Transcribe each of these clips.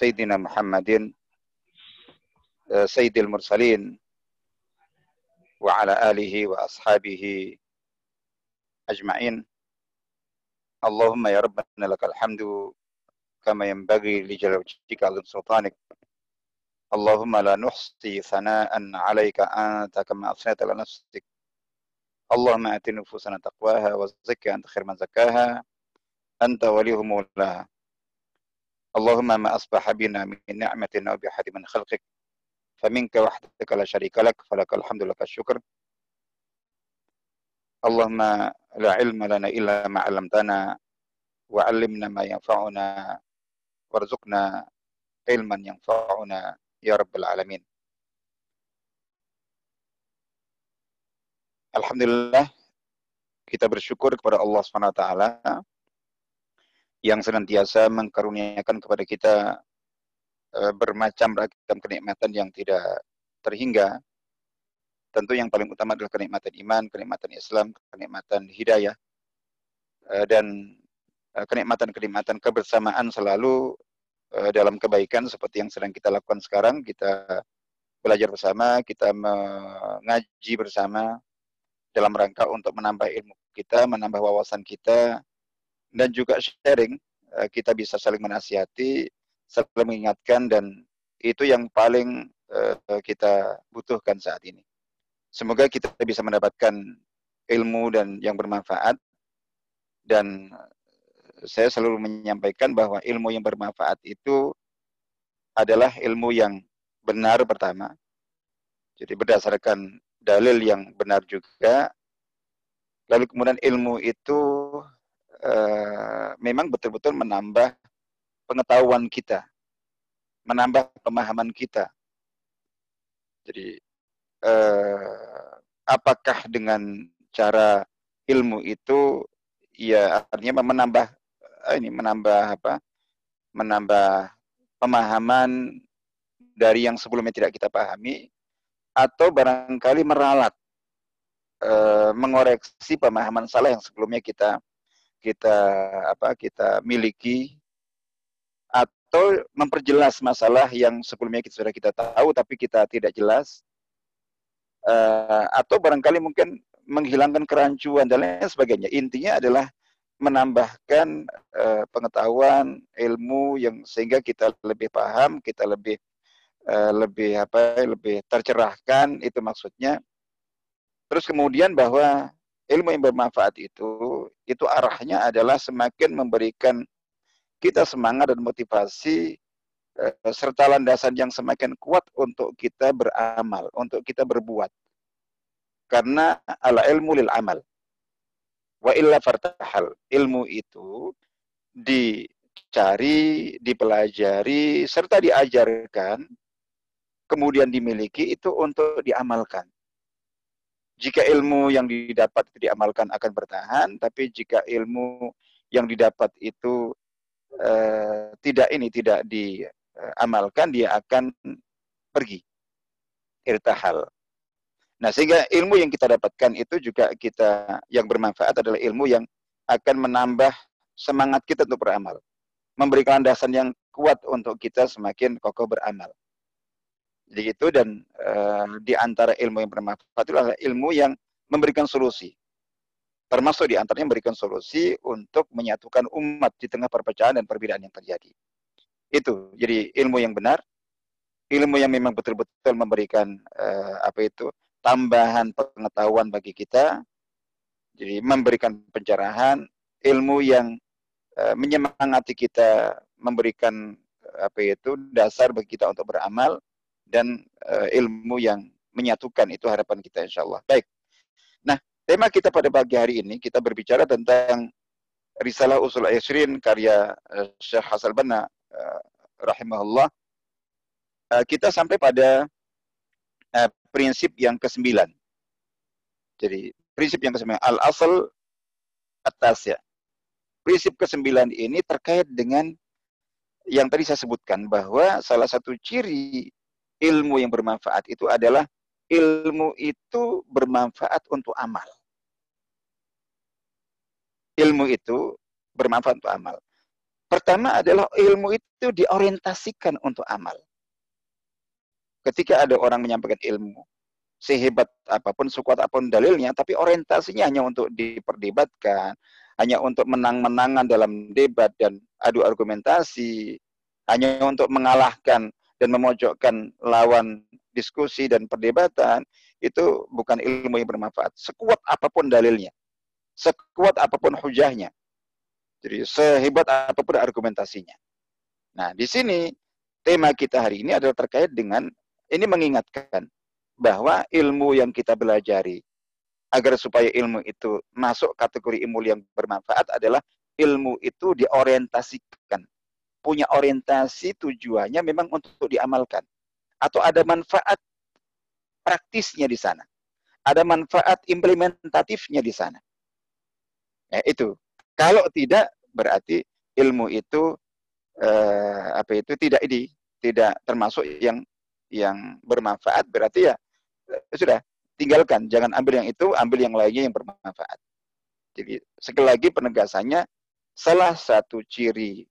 سيدنا محمد سيد المرسلين وعلى آله وأصحابه أجمعين. اللهم يا ربنا لك الحمد كما ينبغي لجلال وجهك على سلطانك. اللهم لا نحصي ثناء عليك أنت كما أثنيت على نفسك. اللهم آت نفوسنا تقواها وزكها أنت خير من زكاها. أنت وليه مولاها. اللهم ما أصبح بنا من نعمة أو بأحد من خلقك فمنك وحدك لا شريك لك فلك الحمد لك الشكر اللهم لا علم لنا إلا ما علمتنا وعلمنا ما ينفعنا وارزقنا علما ينفعنا يا رب العالمين Alhamdulillah kita bersyukur kepada Allah SWT yang senantiasa mengkaruniakan kepada kita uh, bermacam ragam kenikmatan yang tidak terhingga. Tentu yang paling utama adalah kenikmatan iman, kenikmatan Islam, kenikmatan hidayah, uh, dan uh, kenikmatan-kenikmatan kebersamaan selalu dalam kebaikan seperti yang sedang kita lakukan sekarang. Kita belajar bersama, kita mengaji bersama dalam rangka untuk menambah ilmu kita, menambah wawasan kita, dan juga sharing eh, kita bisa saling menasihati, saling mengingatkan dan itu yang paling uh, kita butuhkan saat ini. Semoga kita bisa mendapatkan ilmu dan yang bermanfaat dan saya selalu menyampaikan bahwa ilmu yang bermanfaat itu adalah ilmu yang benar pertama. Jadi berdasarkan dalil yang benar juga. Lalu kemudian ilmu itu uh, memang betul-betul menambah pengetahuan kita, menambah pemahaman kita. Jadi uh, apakah dengan cara ilmu itu ya artinya menambah eh, ini menambah apa? Menambah pemahaman dari yang sebelumnya tidak kita pahami atau barangkali meralat mengoreksi pemahaman salah yang sebelumnya kita kita apa kita miliki atau memperjelas masalah yang sebelumnya kita sudah kita tahu tapi kita tidak jelas uh, atau barangkali mungkin menghilangkan kerancuan dan lain sebagainya. Intinya adalah menambahkan uh, pengetahuan ilmu yang sehingga kita lebih paham kita lebih uh, lebih apa lebih tercerahkan itu maksudnya. Terus kemudian bahwa ilmu yang bermanfaat itu, itu arahnya adalah semakin memberikan kita semangat dan motivasi eh, serta landasan yang semakin kuat untuk kita beramal, untuk kita berbuat. Karena ala ilmu lil amal. Wa illa fartahal. Ilmu itu dicari, dipelajari, serta diajarkan, kemudian dimiliki itu untuk diamalkan. Jika ilmu yang didapat itu diamalkan akan bertahan, tapi jika ilmu yang didapat itu uh, tidak ini tidak diamalkan, dia akan pergi. Irtahal. Nah, sehingga ilmu yang kita dapatkan itu juga kita yang bermanfaat adalah ilmu yang akan menambah semangat kita untuk beramal. Memberikan landasan yang kuat untuk kita semakin kokoh beramal. Jadi itu dan uh, di antara ilmu yang bermanfaat itu adalah ilmu yang memberikan solusi. Termasuk di antaranya memberikan solusi untuk menyatukan umat di tengah perpecahan dan perbedaan yang terjadi. Itu jadi ilmu yang benar, ilmu yang memang betul-betul memberikan uh, apa itu tambahan pengetahuan bagi kita. Jadi memberikan pencerahan, ilmu yang uh, menyemangati kita, memberikan apa itu dasar bagi kita untuk beramal dan uh, ilmu yang menyatukan itu harapan kita insya Allah. Baik. Nah, tema kita pada pagi hari ini kita berbicara tentang Risalah Usul Ayasrin karya uh, Syekh Hasan Banna uh, rahimahullah. Uh, kita sampai pada uh, prinsip yang kesembilan. Jadi prinsip yang kesembilan al-asal atas ya. Prinsip kesembilan ini terkait dengan yang tadi saya sebutkan bahwa salah satu ciri ilmu yang bermanfaat itu adalah ilmu itu bermanfaat untuk amal. Ilmu itu bermanfaat untuk amal. Pertama adalah ilmu itu diorientasikan untuk amal. Ketika ada orang menyampaikan ilmu, sehebat apa pun, sekuat apa pun dalilnya, tapi orientasinya hanya untuk diperdebatkan, hanya untuk menang-menangan dalam debat dan adu argumentasi, hanya untuk mengalahkan dan memojokkan lawan diskusi dan perdebatan, itu bukan ilmu yang bermanfaat. Sekuat apa pun dalilnya, sekuat apa pun hujahnya, jadi sehebat apa pun argumentasinya. Nah, di sini tema kita hari ini adalah terkait dengan ini mengingatkan bahwa ilmu yang kita belajari agar supaya ilmu itu masuk kategori ilmu yang bermanfaat adalah ilmu itu diorientasikan. Punya orientasi tujuannya memang untuk diamalkan. Atau ada manfaat praktisnya di sana. Ada manfaat implementatifnya di sana. Ya, itu. Kalau tidak berarti ilmu itu eh, apa itu tidak ini tidak termasuk yang yang bermanfaat berarti ya eh, sudah tinggalkan jangan ambil yang itu ambil yang lainnya yang bermanfaat. Jadi sekali lagi penegasannya salah satu ciri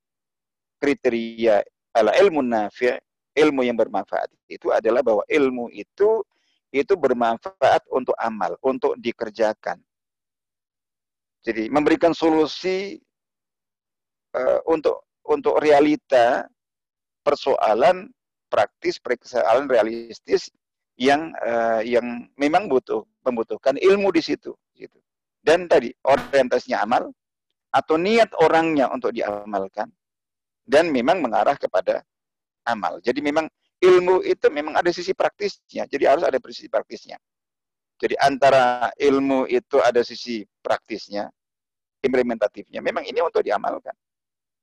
kriteria ala ilmu nafi' ilmu yang bermanfaat itu adalah bahwa ilmu itu itu bermanfaat untuk amal, untuk dikerjakan. Jadi memberikan solusi uh, untuk untuk realita persoalan praktis, persoalan realistis yang uh, yang memang butuh membutuhkan ilmu di situ gitu. Dan tadi orientasinya amal atau niat orangnya untuk diamalkan dan memang mengarah kepada amal. Jadi memang ilmu itu memang ada sisi praktisnya. Jadi harus ada sisi praktisnya. Jadi antara ilmu itu ada sisi praktisnya, implementatifnya. Memang ini untuk diamalkan.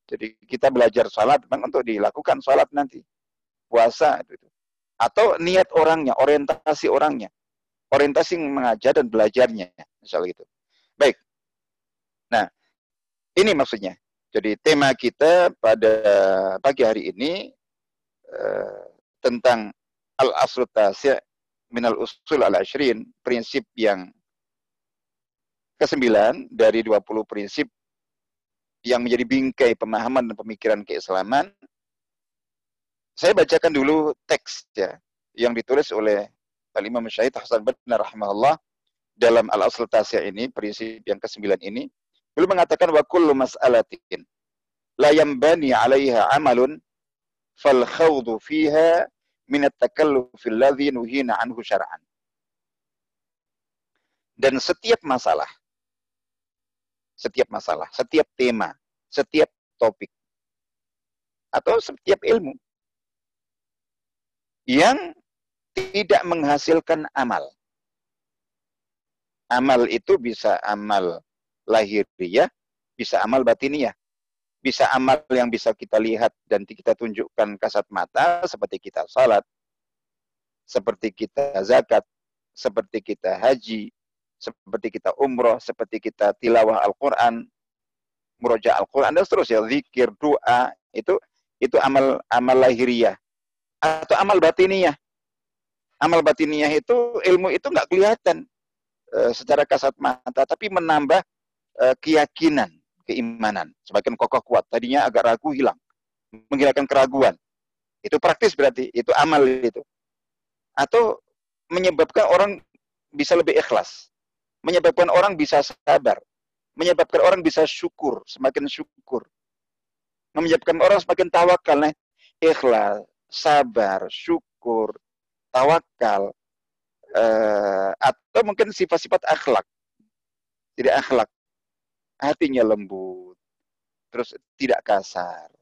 Jadi kita belajar sholat memang untuk dilakukan sholat nanti. Puasa itu. Atau niat orangnya, orientasi orangnya. Orientasi mengajar dan belajarnya. Misalnya itu. Baik. Nah, ini maksudnya. Jadi tema kita pada pagi hari ini uh, tentang al-aslu tasi' minal usul al-ashrin, prinsip yang kesembilan dari 20 prinsip yang menjadi bingkai pemahaman dan pemikiran keislaman. Saya bacakan dulu teks ya yang ditulis oleh Al-Imam Syahid Hasan Benar rahimahullah dalam Al-Asl Tasya ini, prinsip yang kesembilan ini. Beliau mengatakan wa kullu mas'alatin la yambani 'alaiha 'amalun fal khawdu fiha min at-takalluf alladhi nuhina anhu syar'an. Dan setiap masalah setiap masalah, setiap tema, setiap topik, atau setiap ilmu yang tidak menghasilkan amal. Amal itu bisa amal lahiriah, bisa amal batiniah. Bisa amal yang bisa kita lihat dan kita tunjukkan kasat mata seperti kita salat, seperti kita zakat, seperti kita haji, seperti kita umroh, seperti kita tilawah Al-Quran, muroja Al-Quran, dan seterusnya, zikir, doa, itu itu amal amal lahiriah atau amal batiniah. Amal batiniah itu ilmu itu nggak kelihatan e, secara kasat mata, tapi menambah e, keyakinan, keimanan, semakin kokoh kuat. Tadinya agak ragu hilang, menghilangkan keraguan. Itu praktis berarti, itu amal itu. Atau menyebabkan orang bisa lebih ikhlas menyebabkan orang bisa sabar, menyebabkan orang bisa syukur, semakin syukur, menyebabkan orang semakin tawakal, nih, ikhlas, sabar, syukur, tawakal, uh, atau mungkin sifat-sifat akhlak. Jadi akhlak, hatinya lembut, terus tidak kasar,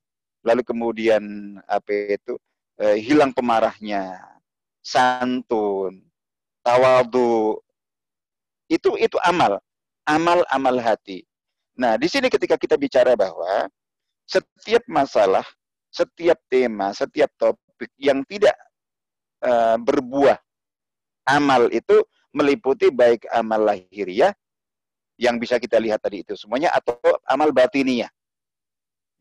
lalu kemudian apa itu uh, hilang pemarahnya, santun, tawadu, itu itu amal, amal-amal hati. Nah, di sini ketika kita bicara bahwa setiap masalah, setiap tema, setiap topik yang tidak uh, berbuah amal itu meliputi baik amal lahiriah yang bisa kita lihat tadi itu semuanya atau amal batiniah.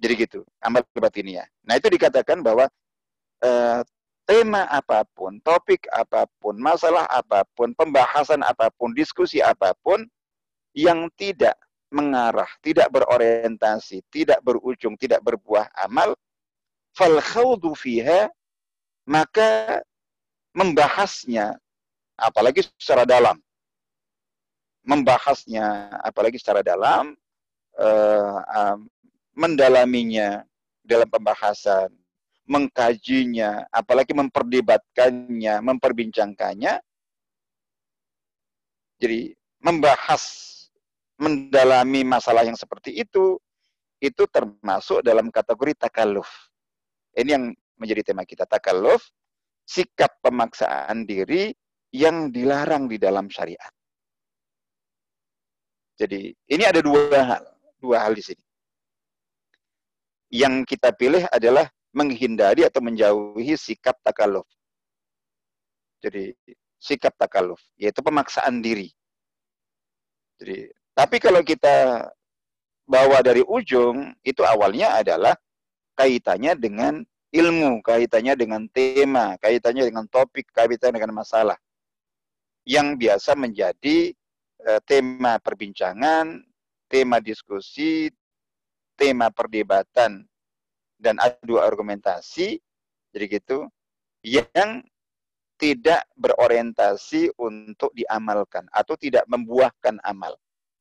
Jadi gitu, amal batiniah. Nah, itu dikatakan bahwa uh, tema apa pun, topik apa pun, masalah apa pun, pembahasan apa pun, diskusi apa pun yang tidak mengarah, tidak berorientasi, tidak berujung, tidak berbuah amal, fal khawdu fiha, maka membahasnya, apalagi secara dalam, membahasnya, apalagi secara dalam, uh, uh, mendalaminya dalam pembahasan, mengkajinya, apalagi memperdebatkannya, memperbincangkannya. Jadi membahas, mendalami masalah yang seperti itu, itu termasuk dalam kategori takaluf. Ini yang menjadi tema kita, takaluf, sikap pemaksaan diri yang dilarang di dalam syariat. Jadi ini ada dua hal, dua hal di sini. Yang kita pilih adalah menghindari atau menjauhi sikap takaluf. Jadi sikap takaluf, yaitu pemaksaan diri. Jadi, tapi kalau kita bawa dari ujung, itu awalnya adalah kaitannya dengan ilmu, kaitannya dengan tema, kaitannya dengan topik, kaitannya dengan masalah. Yang biasa menjadi uh, tema perbincangan, tema diskusi, tema perdebatan dan adu argumentasi jadi gitu yang tidak berorientasi untuk diamalkan atau tidak membuahkan amal,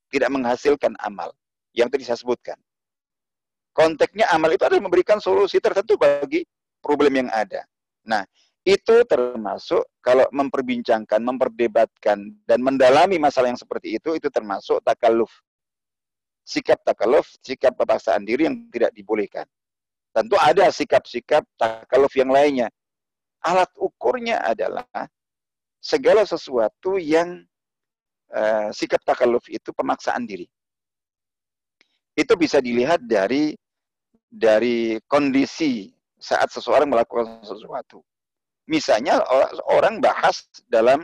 tidak menghasilkan amal yang tadi saya sebutkan. Konteksnya amal itu adalah memberikan solusi tertentu bagi problem yang ada. Nah, itu termasuk kalau memperbincangkan, memperdebatkan, dan mendalami masalah yang seperti itu, itu termasuk takaluf. Sikap takaluf, sikap paksaan diri yang tidak dibolehkan. Tentu ada sikap-sikap takaluf yang lainnya. Alat ukurnya adalah segala sesuatu yang uh, sikap takaluf itu pemaksaan diri. Itu bisa dilihat dari dari kondisi saat seseorang melakukan sesuatu. Misalnya orang bahas dalam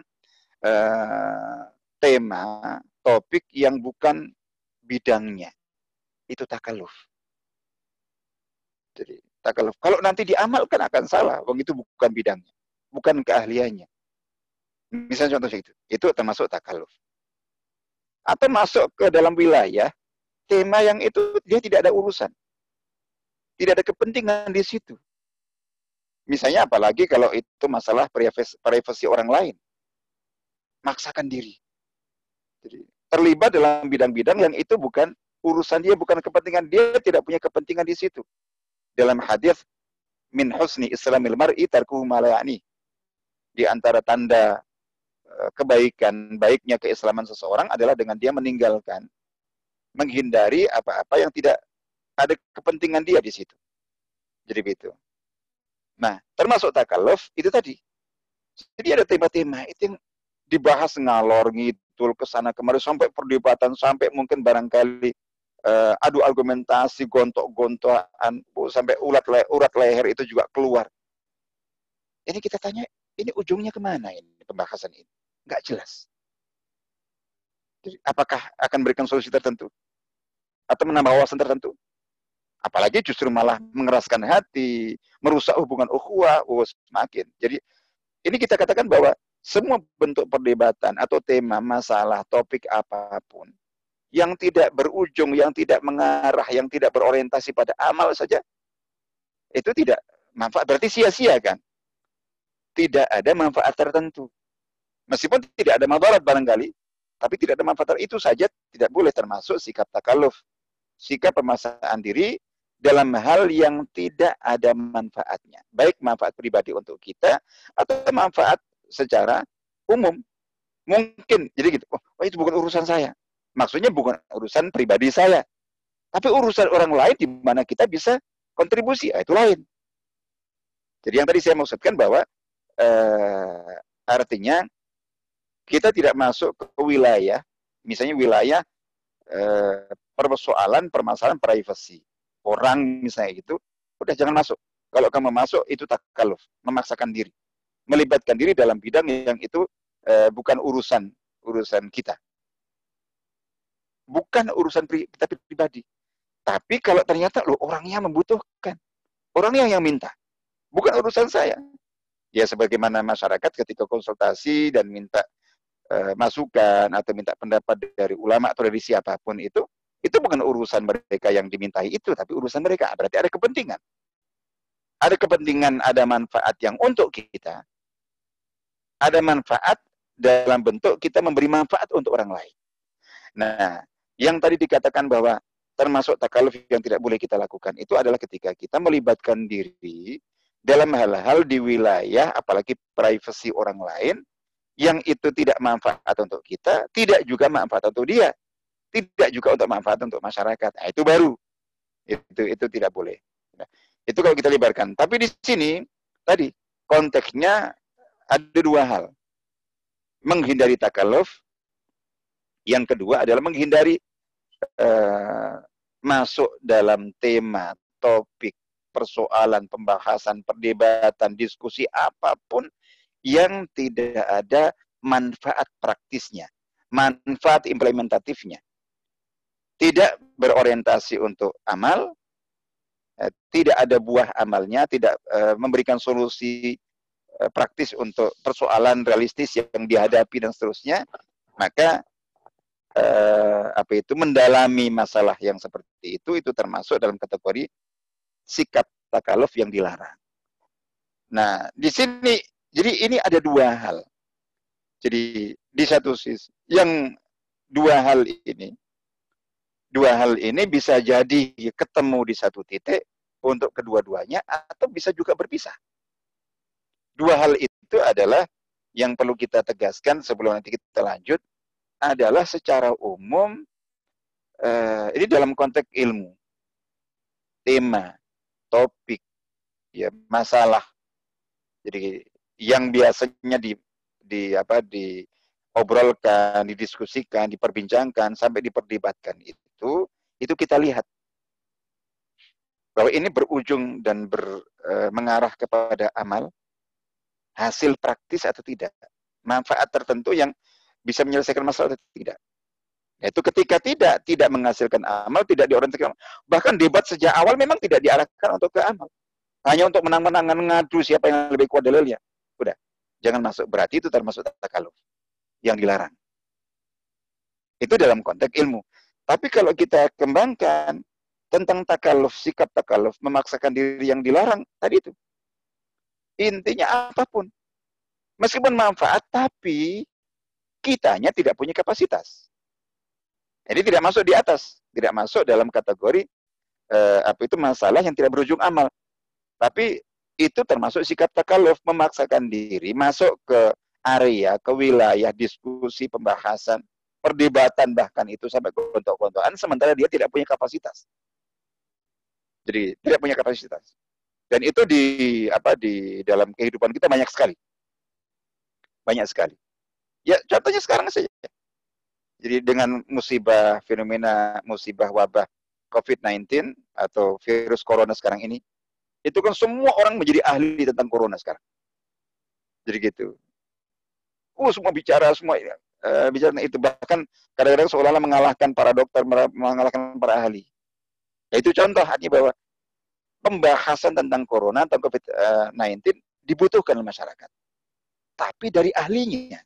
uh, tema, topik yang bukan bidangnya. Itu takaluf. Jadi takaluf. Kalau nanti diamalkan akan salah, wong itu bukan bidangnya, bukan keahliannya. Misalnya contoh itu, itu termasuk takaluf. Atau masuk ke dalam wilayah tema yang itu dia tidak ada urusan. Tidak ada kepentingan di situ. Misalnya apalagi kalau itu masalah privasi orang lain. Maksakan diri. Jadi, terlibat dalam bidang-bidang yang itu bukan urusan dia, bukan kepentingan dia, tidak punya kepentingan di situ dalam hadis min husni islamil mar'i tarkuhu malayani. Di antara tanda eh, kebaikan, baiknya keislaman seseorang adalah dengan dia meninggalkan, menghindari apa-apa yang tidak ada kepentingan dia di situ. Jadi begitu. Nah, termasuk takaluf itu tadi. Jadi ada tema-tema itu yang dibahas ngalor ngidul ke sana kemari sampai perdebatan sampai mungkin barangkali uh, adu argumentasi, gontok-gontokan, sampai urat le urat leher itu juga keluar. Ini kita tanya, ini ujungnya ke mana ini pembahasan ini? Nggak jelas. Jadi, apakah akan berikan solusi tertentu? Atau menambah wawasan tertentu? Apalagi justru malah mengeraskan hati, merusak hubungan ukhuwah, oh, semakin. Jadi ini kita katakan bahwa semua bentuk perdebatan atau tema, masalah, topik apa pun yang tidak berujung, yang tidak mengarah, yang tidak berorientasi pada amal saja, itu tidak manfaat. Berarti sia-sia kan? Tidak ada manfaat tertentu. Meskipun tidak ada madarat barangkali, tapi tidak ada manfaat itu saja tidak boleh termasuk sikap takaluf. Sikap pemasangan diri dalam hal yang tidak ada manfaatnya. Baik manfaat pribadi untuk kita atau manfaat secara umum. Mungkin, jadi gitu, oh itu bukan urusan saya Maksudnya bukan urusan pribadi saya. Tapi urusan orang lain di mana kita bisa kontribusi. Nah, itu lain. Jadi yang tadi saya maksudkan bahwa eh, artinya kita tidak masuk ke wilayah, misalnya wilayah eh, persoalan permasalahan privasi. Orang misalnya gitu, udah jangan masuk. Kalau kamu masuk itu takaluf, memaksakan diri. Melibatkan diri dalam bidang yang itu eh, bukan urusan urusan kita bukan urusan pri, kita pribadi. Tapi kalau ternyata lo orangnya membutuhkan, orangnya yang minta, bukan urusan saya. Ya sebagaimana masyarakat ketika konsultasi dan minta uh, masukan atau minta pendapat dari ulama atau dari siapa pun itu, Itu bukan urusan mereka yang dimintai itu, tapi urusan mereka. Berarti ada kepentingan. Ada kepentingan, ada manfaat yang untuk kita. Ada manfaat dalam bentuk kita memberi manfaat untuk orang lain. Nah, yang tadi dikatakan bahwa termasuk takaluf yang tidak boleh kita lakukan itu adalah ketika kita melibatkan diri dalam hal-hal di wilayah apalagi privasi orang lain yang itu tidak manfaat untuk kita, tidak juga manfaat untuk dia, tidak juga untuk manfaat untuk masyarakat. Nah, itu baru. Itu itu tidak boleh. Nah, itu kalau kita libatkan. Tapi di sini tadi konteksnya ada dua hal. Menghindari takaluf. Yang kedua adalah menghindari uh, masuk dalam tema, topik, persoalan, pembahasan, perdebatan, diskusi apa pun yang tidak ada manfaat praktisnya, manfaat implementatifnya. Tidak berorientasi untuk amal, eh, tidak ada buah amalnya, tidak eh, memberikan solusi eh, praktis untuk persoalan realistis yang dihadapi dan seterusnya, maka apa itu mendalami masalah yang seperti itu itu termasuk dalam kategori sikap takaluf yang dilarang. Nah, di sini jadi ini ada dua hal. Jadi di satu sisi yang dua hal ini dua hal ini bisa jadi ketemu di satu titik untuk kedua-duanya atau bisa juga berpisah. Dua hal itu adalah yang perlu kita tegaskan sebelum nanti kita lanjut adalah secara umum uh, ini dalam konteks ilmu, tema, topik, ya masalah. Jadi yang biasanya di di apa di obrolkan, didiskusikan, diperbincangkan sampai diperdebatkan itu itu kita lihat bahwa ini berujung dan ber, e, mengarah kepada amal hasil praktis atau tidak manfaat tertentu yang bisa menyelesaikan masalah atau tidak. Itu ketika tidak, tidak menghasilkan amal, tidak diorientasikan. Bahkan debat sejak awal memang tidak diarahkan untuk ke amal. Hanya untuk menang-menangan ngadu siapa yang lebih kuat dalilnya. Udah, jangan masuk. Berarti itu termasuk takaluf yang dilarang. Itu dalam konteks ilmu. Tapi kalau kita kembangkan tentang takaluf, sikap takaluf, memaksakan diri yang dilarang, tadi itu. Intinya apa pun. Meskipun manfaat, tapi kitanya tidak punya kapasitas. Jadi tidak masuk di atas, tidak masuk dalam kategori eh, apa itu masalah yang tidak berujung amal. Tapi itu termasuk sikap takaluf memaksakan diri masuk ke area, ke wilayah diskusi, pembahasan, perdebatan bahkan itu sampai kontok-kontokan sementara dia tidak punya kapasitas. Jadi tidak punya kapasitas. Dan itu di apa di dalam kehidupan kita banyak sekali. Banyak sekali. Ya contohnya sekarang saja. Jadi dengan musibah fenomena musibah wabah COVID-19 atau virus corona sekarang ini, itu kan semua orang menjadi ahli tentang corona sekarang. Jadi gitu. Uh, semua bicara semua uh, bicara itu bahkan kadang-kadang seolah-olah mengalahkan para dokter, mengalahkan para ahli. Ya, itu contoh artinya bahwa pembahasan tentang corona atau COVID-19 dibutuhkan oleh masyarakat. Tapi dari ahlinya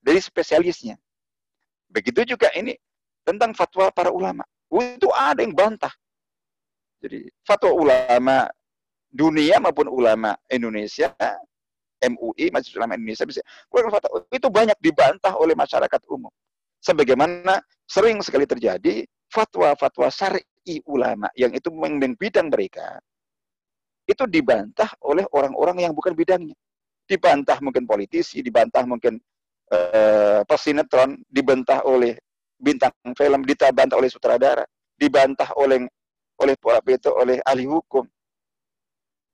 dari spesialisnya. Begitu juga ini tentang fatwa para ulama. Itu ada yang bantah. Jadi fatwa ulama dunia maupun ulama Indonesia, MUI, Majelis Ulama Indonesia, bisa fatwa, itu banyak dibantah oleh masyarakat umum. Sebagaimana sering sekali terjadi fatwa-fatwa syar'i ulama yang itu memang bidang mereka, itu dibantah oleh orang-orang yang bukan bidangnya. Dibantah mungkin politisi, dibantah mungkin uh, pesinetron dibantah oleh bintang film, dibantah oleh sutradara, dibantah oleh oleh itu oleh ahli hukum.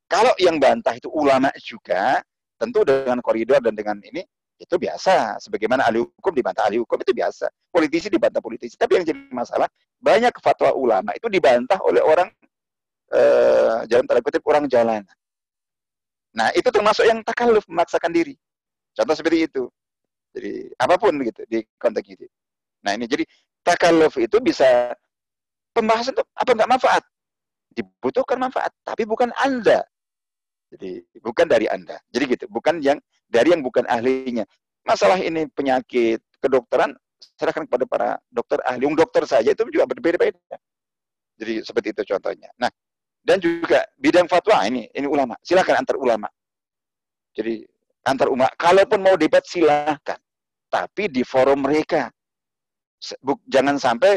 Kalau yang bantah itu ulama juga, tentu dengan koridor dan dengan ini itu biasa. Sebagaimana ahli hukum dibantah ahli hukum itu biasa. Politisi dibantah politisi. Tapi yang jadi masalah banyak fatwa ulama itu dibantah oleh orang eh, jalan tanda kutip orang jalan. Nah itu termasuk yang takaluf memaksakan diri. Contoh seperti itu. Jadi apa pun gitu di konteks itu. Nah ini jadi takaluf itu bisa pembahasan itu apa nggak manfaat? Dibutuhkan manfaat, tapi bukan anda. Jadi bukan dari anda. Jadi gitu, bukan yang dari yang bukan ahlinya. Masalah ini penyakit kedokteran serahkan kepada para dokter ahli. Um, dokter saja itu juga berbeda-beda. Jadi seperti itu contohnya. Nah, dan juga bidang fatwa ini ini ulama. Silakan antar ulama. Jadi antar ulama. Kalaupun mau debat silakan, tapi di forum mereka. Jangan sampai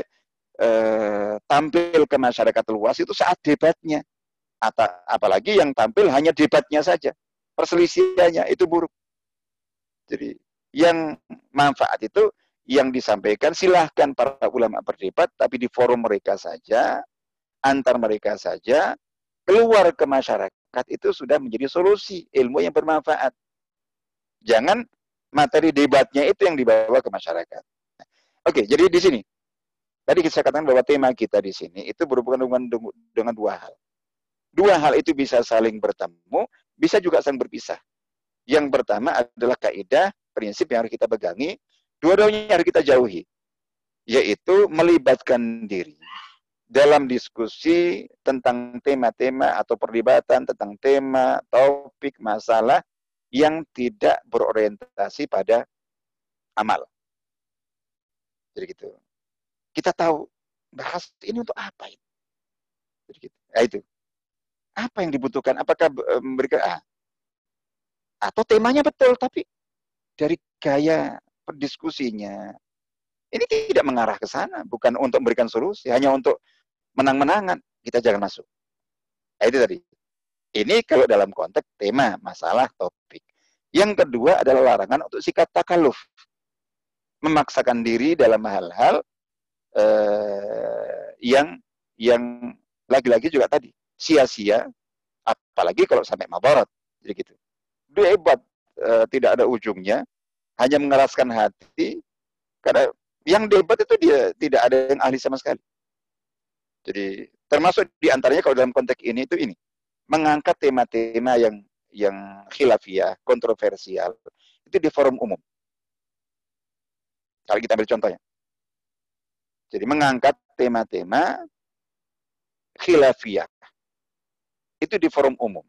eh, tampil ke masyarakat luas itu saat debatnya. Apalagi yang tampil hanya debatnya saja. Perselisihannya itu buruk. Jadi yang manfaat itu yang disampaikan silahkan para ulama berdebat tapi di forum mereka saja antar mereka saja keluar ke masyarakat itu sudah menjadi solusi ilmu yang bermanfaat jangan materi debatnya itu yang dibawa ke masyarakat oke jadi di sini tadi saya katakan bahwa tema kita di sini itu berhubungan dengan dua hal dua hal itu bisa saling bertemu bisa juga saling berpisah yang pertama adalah kaidah prinsip yang harus kita pegangi Dua-duanya harus kita jauhi, yaitu melibatkan diri dalam diskusi tentang tema-tema atau perdebatan tentang tema, topik, masalah yang tidak berorientasi pada amal. Jadi gitu. Kita tahu bahas ini untuk apa itu? Jadi gitu. Ya itu. Apa yang dibutuhkan? Apakah eh, memberikan ah, atau temanya betul tapi dari gaya diskusinya ini tidak mengarah ke sana, bukan untuk memberikan solusi, hanya untuk menang-menangan. Kita jangan masuk. Nah, itu tadi. Ini kalau dalam konteks tema, masalah, topik. Yang kedua adalah larangan untuk sikap takaluf. Memaksakan diri dalam hal-hal eh, yang yang lagi-lagi juga tadi sia-sia, apalagi kalau sampai mabarat. Jadi gitu. Debat eh, tidak ada ujungnya, hanya mengeraskan hati karena yang debat itu dia tidak ada yang ahli sama sekali. Jadi termasuk di antaranya kalau dalam konteks ini itu ini mengangkat tema-tema yang yang khilafiyah, kontroversial itu di forum umum. Kalau kita ambil contohnya. Jadi mengangkat tema-tema khilafiyah itu di forum umum.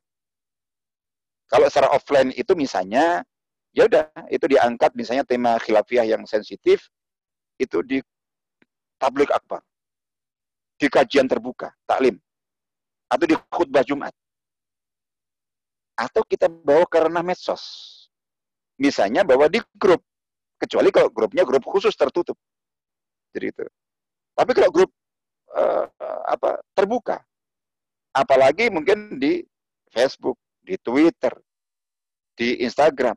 Kalau secara offline itu misalnya ya udah itu diangkat misalnya tema khilafiyah yang sensitif itu di tablik akbar. Di kajian terbuka taklim. Atau di khutbah Jumat. Atau kita bawa karena medsos. Misalnya bawa di grup. Kecuali kalau grupnya grup khusus tertutup. Jadi itu. Tapi kalau grup uh, apa terbuka apalagi mungkin di Facebook di Twitter di Instagram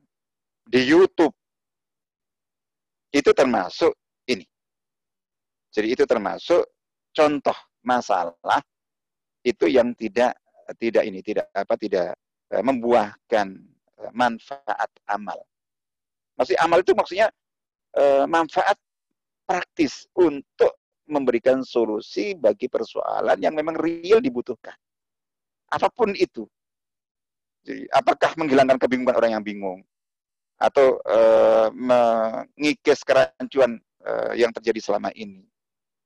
di YouTube. Itu termasuk ini. Jadi itu termasuk contoh masalah itu yang tidak tidak ini tidak apa tidak eh, membuahkan eh, manfaat amal. Maksud amal itu maksudnya eh, manfaat praktis untuk memberikan solusi bagi persoalan yang memang real dibutuhkan. Apa pun itu. Jadi, apakah menghilangkan kebingungan orang yang bingung? atau uh, mengikis kerancuan uh, yang terjadi selama ini?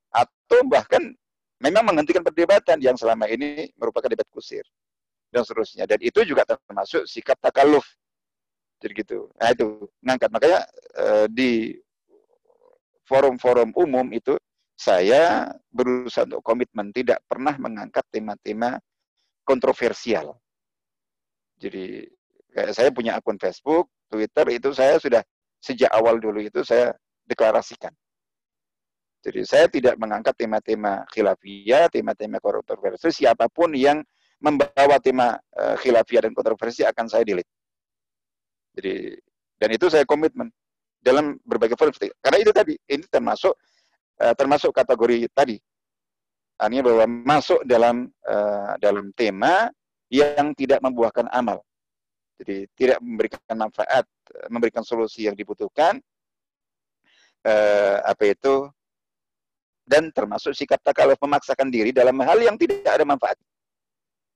Atau bahkan memang menghentikan perdebatan yang selama ini merupakan debat kusir? Dan seterusnya. Dan itu juga termasuk sikap takaluf. Jadi gitu. Nah itu. Ngangkat. Makanya uh, di forum-forum umum itu saya berusaha untuk komitmen tidak pernah mengangkat tema-tema kontroversial jadi kayak saya punya akun Facebook Twitter itu saya sudah sejak awal dulu itu saya deklarasikan. Jadi saya tidak mengangkat tema-tema khilafiyah, tema-tema kontroversi, siapa pun yang membawa tema uh, khilafiyah dan kontroversi akan saya delete. Jadi dan itu saya komitmen dalam berbagai forum. Karena itu tadi, ini termasuk uh, termasuk kategori tadi. Artinya bahwa masuk dalam uh, dalam tema yang tidak membuahkan amal. Jadi tidak memberikan manfaat, memberikan solusi yang dibutuhkan. Eh, apa itu? Dan termasuk sikap takaluf memaksakan diri dalam hal yang tidak ada manfaat.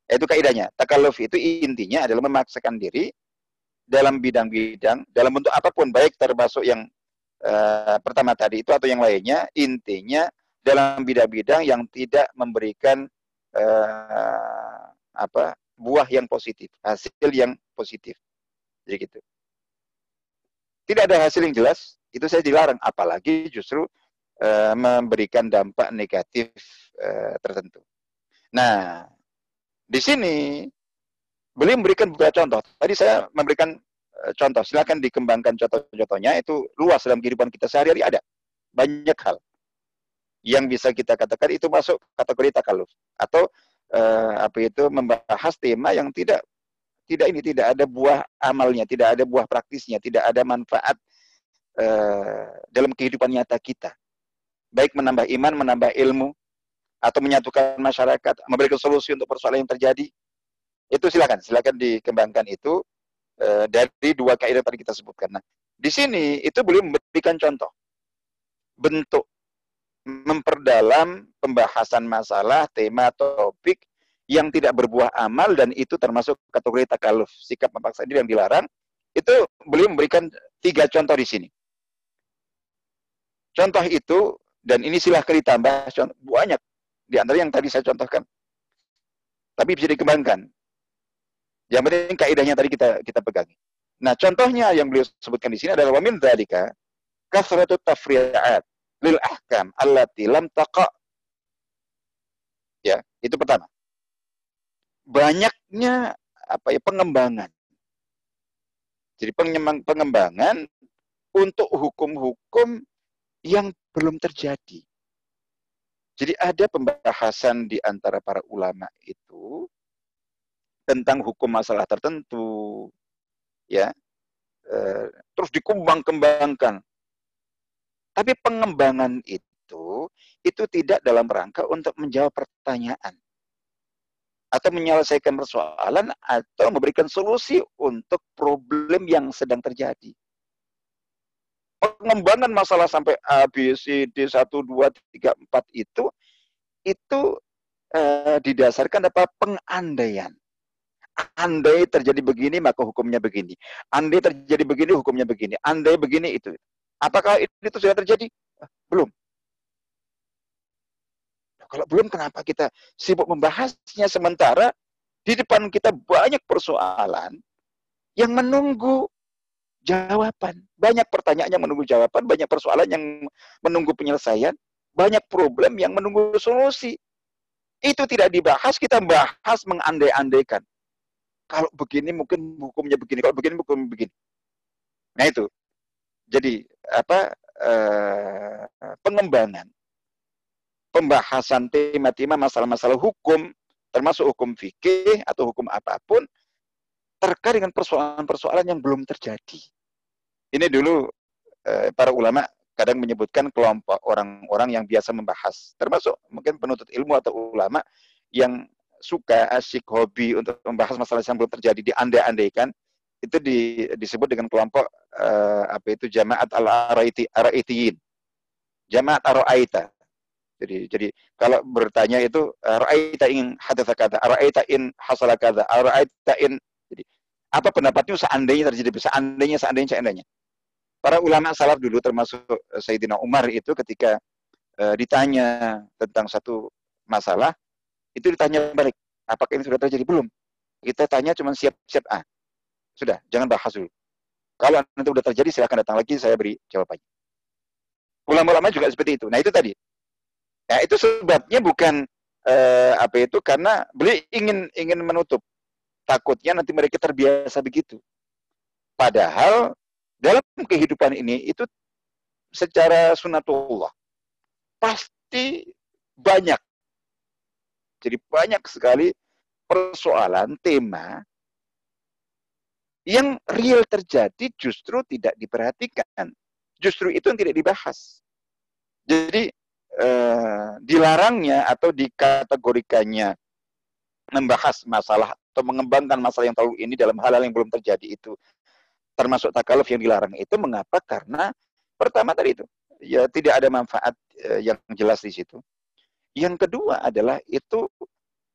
Itu kaidahnya. Takaluf itu intinya adalah memaksakan diri dalam bidang-bidang, dalam bentuk apa pun, baik termasuk yang uh, pertama tadi itu atau yang lainnya, intinya dalam bidang-bidang yang tidak memberikan uh, apa buah yang positif, hasil yang positif. Jadi gitu. Tidak ada hasil yang jelas, Itu saya dilarang, apalagi justru uh, memberikan dampak negatif uh, tertentu. Nah, di sini beliau memberikan beberapa contoh. Tadi saya memberikan contoh, silakan dikembangkan contoh-contohnya itu luas dalam kehidupan kita sehari-hari ada banyak hal yang bisa kita katakan itu masuk kategori takaluf atau uh, apa itu membahas tema yang tidak tidak ini tidak ada buah amalnya, tidak ada buah praktisnya, tidak ada manfaat uh, dalam kehidupan nyata kita. Baik menambah iman, menambah ilmu, atau menyatukan masyarakat, memberikan solusi untuk persoalan yang terjadi. Itu silakan, silakan dikembangkan itu uh, dari dua kaidah tadi kita sebutkan. Nah, di sini itu belum memberikan contoh bentuk memperdalam pembahasan masalah, tema, topik yang tidak berbuah amal dan itu termasuk kategori takaluf, sikap memaksa diri yang dilarang, itu beliau memberikan tiga contoh di sini. Contoh itu, dan ini silahkan ditambah, contoh, banyak di antara yang tadi saya contohkan. Tapi bisa dikembangkan. Yang penting kaidahnya tadi kita kita pegangi. Nah, contohnya yang beliau sebutkan di sini adalah wamin dzalika kasratu tafri'at lil ahkam allati lam taqa. Ya, itu pertama. Banyaknya apa ya pengembangan. Jadi pengembangan untuk hukum-hukum yang belum terjadi. Jadi ada pembahasan di antara para ulama itu tentang hukum masalah tertentu, ya, eh, terus dikembang-kembangkan tapi pengembangan itu itu tidak dalam rangka untuk menjawab pertanyaan atau menyelesaikan persoalan atau memberikan solusi untuk problem yang sedang terjadi. Pengembangan masalah sampai A, B, C, D, 1, 2, 3, 4 itu itu eh, didasarkan apa? Pengandaian. Andai terjadi begini, maka hukumnya begini. Andai terjadi begini, hukumnya begini. Andai begini, itu. Apakah itu sudah terjadi? Belum. Kalau belum, kenapa kita sibuk membahasnya sementara di depan kita banyak persoalan yang menunggu jawaban. Banyak pertanyaan yang menunggu jawaban, banyak persoalan yang menunggu penyelesaian, banyak problem yang menunggu solusi. Itu tidak dibahas, kita bahas mengandai-andaikan. Kalau begini mungkin hukumnya begini, kalau begini hukum begini. Nah itu. Jadi apa eh, pengembangan pembahasan tema-tema masalah-masalah hukum termasuk hukum fikih atau hukum apa pun terkait dengan persoalan-persoalan yang belum terjadi. Ini dulu eh, para ulama kadang menyebutkan kelompok orang-orang yang biasa membahas, termasuk mungkin penuntut ilmu atau ulama yang suka asyik hobi untuk membahas masalah yang belum terjadi diandai-andaikan itu di, disebut dengan kelompok uh, apa itu jamaat al araiti araitiyin. Jamaat araita jadi jadi kalau bertanya itu araita in hadatsa kata araita in hasala kata araita in. Jadi apa pendapatnya? Seandainya terjadi seandainya seandainya seandainya. Para ulama salaf dulu termasuk Sayyidina Umar itu ketika uh, ditanya tentang satu masalah itu ditanya balik apakah ini sudah terjadi belum kita tanya cuma siap-siap ah sudah, jangan bahas dulu. Kalau nanti sudah terjadi, silahkan datang lagi, saya beri jawabannya. Ulama-ulama juga seperti itu. Nah itu tadi. Nah itu sebabnya bukan eh, apa itu karena beliau ingin ingin menutup. Takutnya nanti mereka terbiasa begitu. Padahal dalam kehidupan ini itu secara sunatullah pasti banyak. Jadi banyak sekali persoalan, tema yang real terjadi justru tidak diperhatikan. Justru itu yang tidak dibahas. Jadi eh, dilarangnya atau dikategorikannya membahas masalah atau mengembangkan masalah yang terlalu ini dalam hal-hal yang belum terjadi itu termasuk takaluf yang dilarang itu mengapa? Karena pertama tadi itu ya tidak ada manfaat eh, yang jelas di situ. Yang kedua adalah itu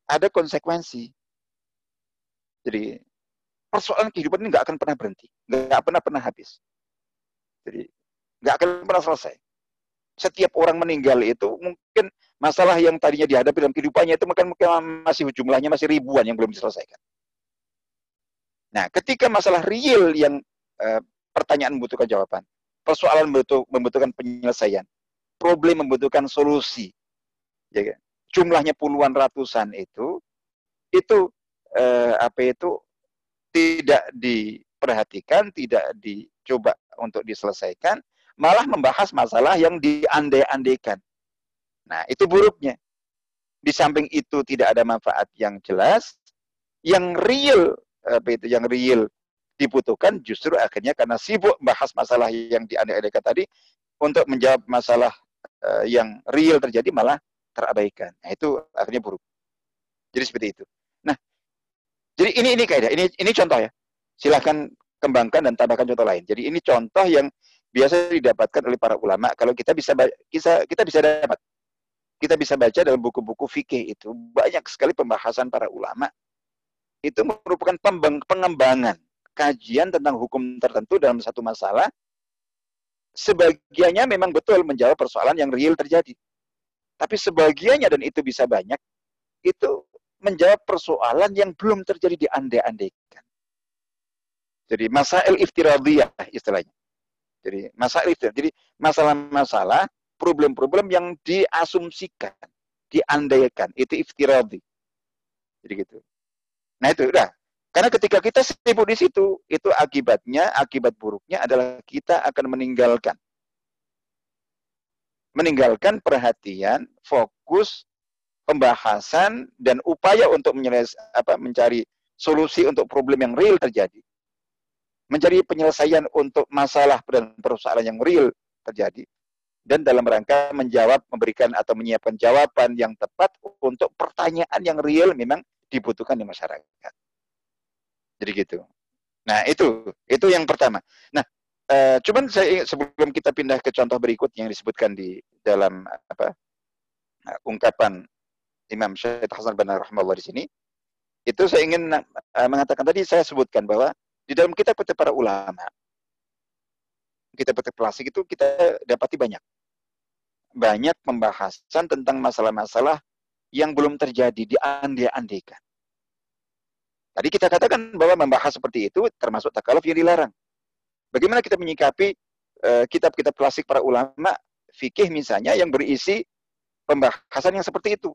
ada konsekuensi. Jadi persoalan kehidupan ini nggak akan pernah berhenti, nggak pernah pernah habis. Jadi nggak akan pernah selesai. Setiap orang meninggal itu mungkin masalah yang tadinya dihadapi dalam kehidupannya itu mungkin, mungkin masih jumlahnya masih ribuan yang belum diselesaikan. Nah, ketika masalah real yang eh, pertanyaan membutuhkan jawaban, persoalan membutuhkan penyelesaian, problem membutuhkan solusi. Ya, kan? jumlahnya puluhan ratusan itu, itu eh, apa itu tidak diperhatikan, tidak dicoba untuk diselesaikan, malah membahas masalah yang diandai-andaikan. Nah, itu buruknya. Di samping itu tidak ada manfaat yang jelas, yang real apa itu yang real dibutuhkan justru akhirnya karena sibuk bahas masalah yang diandai-andaikan tadi untuk menjawab masalah uh, yang real terjadi malah terabaikan. Nah, itu akhirnya buruk. Jadi seperti itu. Nah, jadi ini ini kaidah. Ini ini contoh ya. Silahkan kembangkan dan tambahkan contoh lain. Jadi ini contoh yang biasa didapatkan oleh para ulama. Kalau kita bisa kita kita bisa dapat kita bisa baca dalam buku-buku fikih itu banyak sekali pembahasan para ulama itu merupakan pengembangan kajian tentang hukum tertentu dalam satu masalah sebagiannya memang betul menjawab persoalan yang real terjadi tapi sebagiannya dan itu bisa banyak itu menjawab persoalan yang belum terjadi di andai-andaikan jadi masalah iftiradiyah istilahnya jadi masalah jadi masalah-masalah problem-problem yang diasumsikan, diandaikan, itu iftiradi. Jadi gitu. Nah itu udah. Karena ketika kita sibuk di situ, itu akibatnya, akibat buruknya adalah kita akan meninggalkan. Meninggalkan perhatian, fokus, pembahasan, dan upaya untuk apa, mencari solusi untuk problem yang real terjadi. Mencari penyelesaian untuk masalah dan persoalan yang real terjadi dan dalam rangka menjawab, memberikan atau menyiapkan jawaban yang tepat untuk pertanyaan yang real memang dibutuhkan di masyarakat. Jadi gitu. Nah itu, itu yang pertama. Nah, uh, cuman saya sebelum kita pindah ke contoh berikut yang disebutkan di dalam apa uh, ungkapan Imam Syed Hasan bin Rahmatullah di sini, itu saya ingin uh, mengatakan tadi saya sebutkan bahwa di dalam kitab-kitab para ulama, kitab-kitab klasik itu kita dapati banyak banyak pembahasan tentang masalah-masalah yang belum terjadi, diandai-andaikan. Tadi kita katakan bahwa membahas seperti itu termasuk takaluf yang dilarang. Bagaimana kita menyikapi eh, kitab-kitab uh, klasik para ulama, fikih misalnya, yang berisi pembahasan yang seperti itu.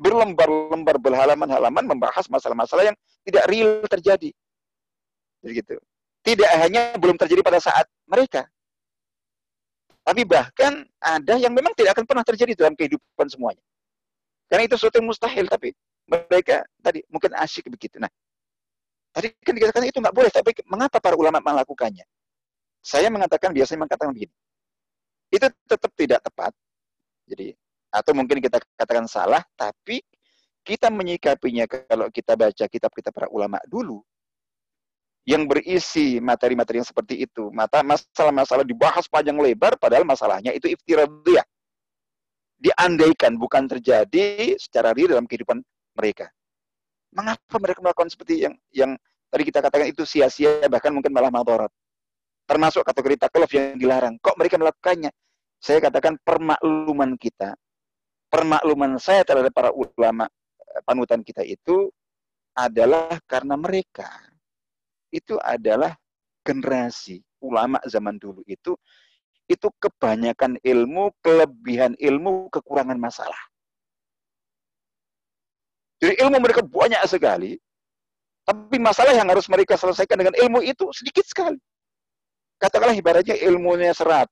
Berlembar-lembar berhalaman-halaman membahas masalah-masalah yang tidak real terjadi. Jadi gitu. Tidak hanya belum terjadi pada saat mereka, tapi bahkan ada yang memang tidak akan pernah terjadi dalam kehidupan semuanya. Karena itu sesuatu yang mustahil, tapi mereka tadi mungkin asyik begitu. Nah, tadi kan dikatakan itu nggak boleh, tapi mengapa para ulama melakukannya? Saya mengatakan biasanya mengatakan begini. Itu tetap tidak tepat. Jadi atau mungkin kita katakan salah, tapi kita menyikapinya kalau kita baca kitab-kitab para ulama dulu, yang berisi materi-materi yang seperti itu. Mata masalah-masalah dibahas panjang lebar, padahal masalahnya itu iftiradiyah. Diandaikan bukan terjadi secara real dalam kehidupan mereka. Mengapa mereka melakukan seperti yang yang tadi kita katakan itu sia-sia, bahkan mungkin malah madarat. Termasuk kategori taklif yang dilarang. Kok mereka melakukannya? Saya katakan permakluman kita, permakluman saya terhadap para ulama eh, panutan kita itu adalah karena mereka itu adalah generasi ulama zaman dulu itu itu kebanyakan ilmu, kelebihan ilmu, kekurangan masalah. Jadi ilmu mereka banyak sekali, tapi masalah yang harus mereka selesaikan dengan ilmu itu sedikit sekali. Katakanlah ibaratnya ilmunya 100,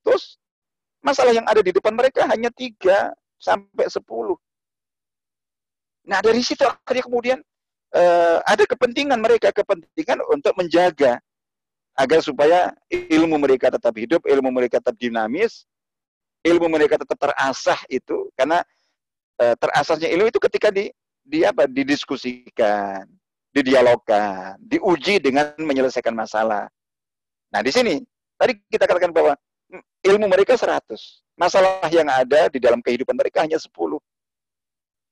masalah yang ada di depan mereka hanya 3 sampai 10. Nah dari situ akhirnya kemudian uh, ada kepentingan mereka, kepentingan untuk menjaga agar supaya ilmu mereka tetap hidup, ilmu mereka tetap dinamis, ilmu mereka tetap terasah itu karena uh, terasahnya ilmu itu ketika di di apa didiskusikan, didialogkan, diuji dengan menyelesaikan masalah. Nah, di sini tadi kita katakan bahwa ilmu mereka 100. Masalah yang ada di dalam kehidupan mereka hanya 10.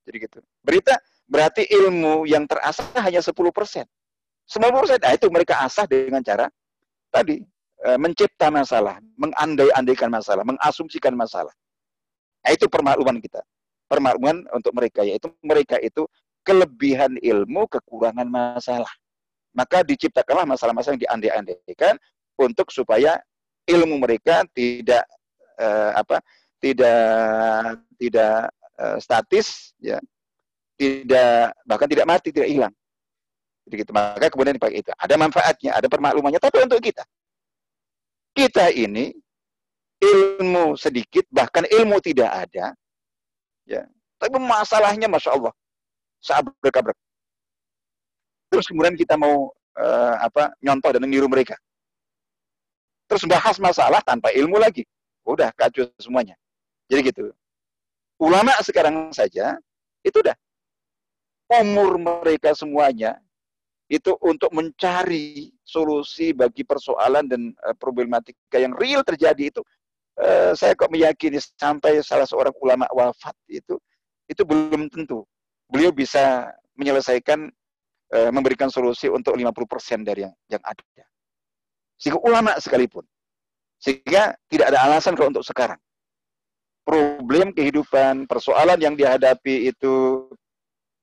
Jadi gitu. Berita berarti ilmu yang terasah hanya 10%. 90%. Nah, itu mereka asah dengan cara tadi e, mencipta masalah, mengandai-andaikan masalah, mengasumsikan masalah. Nah, itu permakluman kita. Permakluman untuk mereka yaitu mereka itu kelebihan ilmu, kekurangan masalah. Maka diciptakanlah masalah-masalah yang diandai-andaikan untuk supaya ilmu mereka tidak uh, apa tidak tidak uh, statis ya. Tidak bahkan tidak mati tidak hilang. Jadi gitu maka kemudian dipakai itu. Ada manfaatnya ada permaklumannya tapi untuk kita. Kita ini ilmu sedikit bahkan ilmu tidak ada ya. Tapi masalahnya masya Allah sabrek terus kemudian kita mau uh, apa nyontoh dan meniru mereka. Terus bahas masalah tanpa ilmu lagi. Udah kacau semuanya. Jadi gitu. Ulama sekarang saja itu udah umur mereka semuanya itu untuk mencari solusi bagi persoalan dan uh, problematika yang real terjadi itu uh, saya kok meyakini sampai salah seorang ulama wafat itu itu belum tentu beliau bisa menyelesaikan uh, memberikan solusi untuk 50% dari yang yang ada. Sehingga ulama sekalipun. Sehingga tidak ada alasan kalau untuk sekarang problem kehidupan, persoalan yang dihadapi itu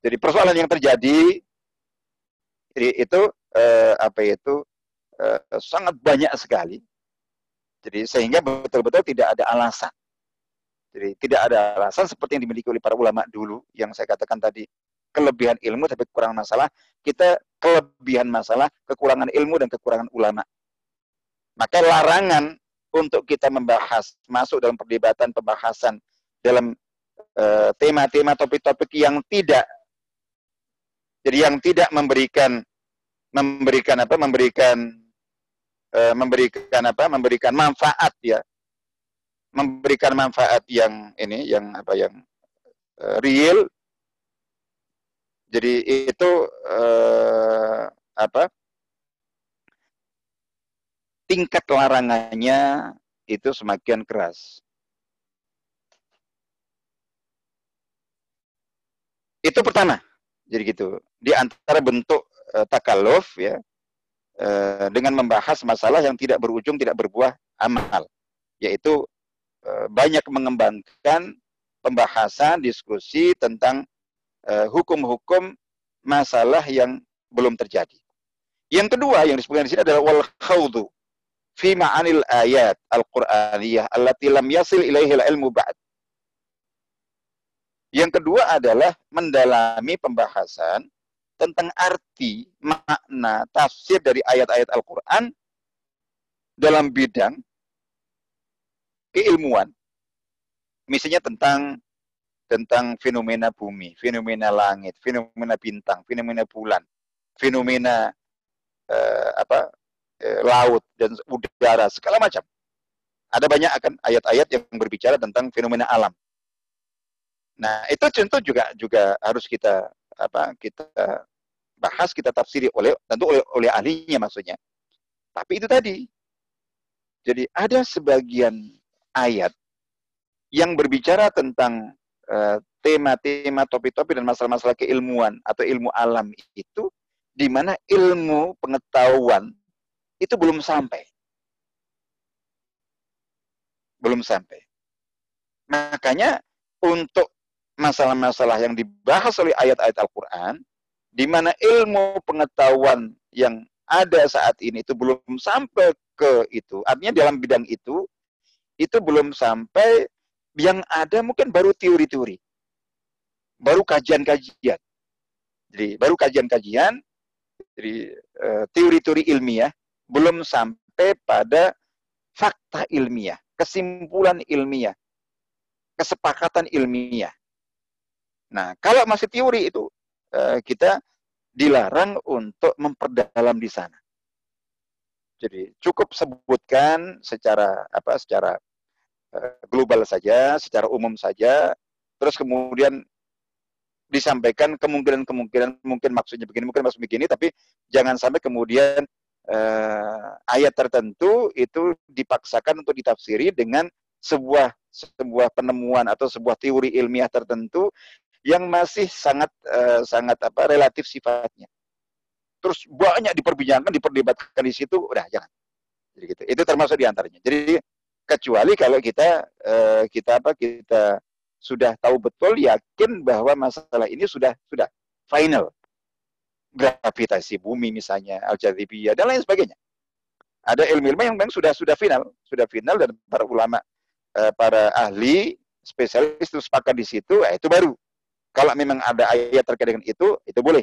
jadi persoalan yang terjadi jadi itu eh, apa itu eh, sangat banyak sekali. Jadi sehingga betul-betul tidak ada alasan. Jadi tidak ada alasan seperti yang dimiliki oleh para ulama dulu yang saya katakan tadi kelebihan ilmu tapi kurang masalah. Kita kelebihan masalah, kekurangan ilmu dan kekurangan ulama. Maka larangan untuk kita membahas, masuk dalam perdebatan pembahasan dalam eh, tema-tema topik-topik yang tidak jadi yang tidak memberikan memberikan apa memberikan uh, memberikan apa memberikan manfaat ya memberikan manfaat yang ini yang apa yang uh, real jadi itu uh, apa tingkat larangannya itu semakin keras. Itu pertama. Jadi gitu. Di antara bentuk uh, takaluf ya dengan membahas masalah yang tidak berujung, tidak berbuah amal, yaitu uh, banyak mengembangkan pembahasan, diskusi tentang hukum-hukum masalah yang belum terjadi. Yang kedua yang disebutkan di sini adalah wal khawdu fi ma'anil ayat al-Qur'aniyah allati lam yasil ilaihi ilmu ba'd. Yang kedua adalah mendalami pembahasan tentang arti, makna, tafsir dari ayat-ayat Al-Quran dalam bidang keilmuan. Misalnya tentang tentang fenomena bumi, fenomena langit, fenomena bintang, fenomena bulan, fenomena uh, apa eh, laut dan udara segala macam. Ada banyak akan ayat-ayat yang berbicara tentang fenomena alam. Nah, itu contoh juga juga harus kita apa kita bahas, kita tafsiri oleh tentu oleh oleh ahlinya maksudnya. Tapi itu tadi. Jadi ada sebagian ayat yang berbicara tentang uh, tema-tema, topik-topik dan masalah-masalah keilmuan atau ilmu alam itu di mana ilmu pengetahuan itu belum sampai. Belum sampai. Makanya untuk masalah-masalah yang dibahas oleh ayat-ayat Al-Quran, di mana ilmu pengetahuan yang ada saat ini itu belum sampai ke itu. Artinya dalam bidang itu, itu belum sampai yang ada mungkin baru teori-teori. Baru kajian-kajian. Jadi baru kajian-kajian, jadi eh, teori-teori ilmiah belum sampai pada fakta ilmiah, kesimpulan ilmiah, kesepakatan ilmiah. Nah, kalau masih teori itu eh, kita dilarang untuk memperdalam di sana. Jadi cukup sebutkan secara apa secara eh, global saja, secara umum saja, terus kemudian disampaikan kemungkinan-kemungkinan mungkin maksudnya begini, mungkin maksud begini, tapi jangan sampai kemudian uh, ayat tertentu itu dipaksakan untuk ditafsiri dengan sebuah sebuah penemuan atau sebuah teori ilmiah tertentu yang masih sangat uh, sangat apa relatif sifatnya. Terus banyak diperbincangkan, diperdebatkan di situ, udah jangan. Jadi gitu. Itu termasuk di antaranya. Jadi kecuali kalau kita uh, kita apa kita sudah tahu betul yakin bahwa masalah ini sudah sudah final gravitasi bumi misalnya, al dan lain sebagainya. Ada ilmu-ilmu yang memang sudah sudah final, sudah final dan para ulama, eh, para ahli, spesialis itu sepakat di situ, eh, itu baru. Kalau memang ada ayat terkait dengan itu, itu boleh.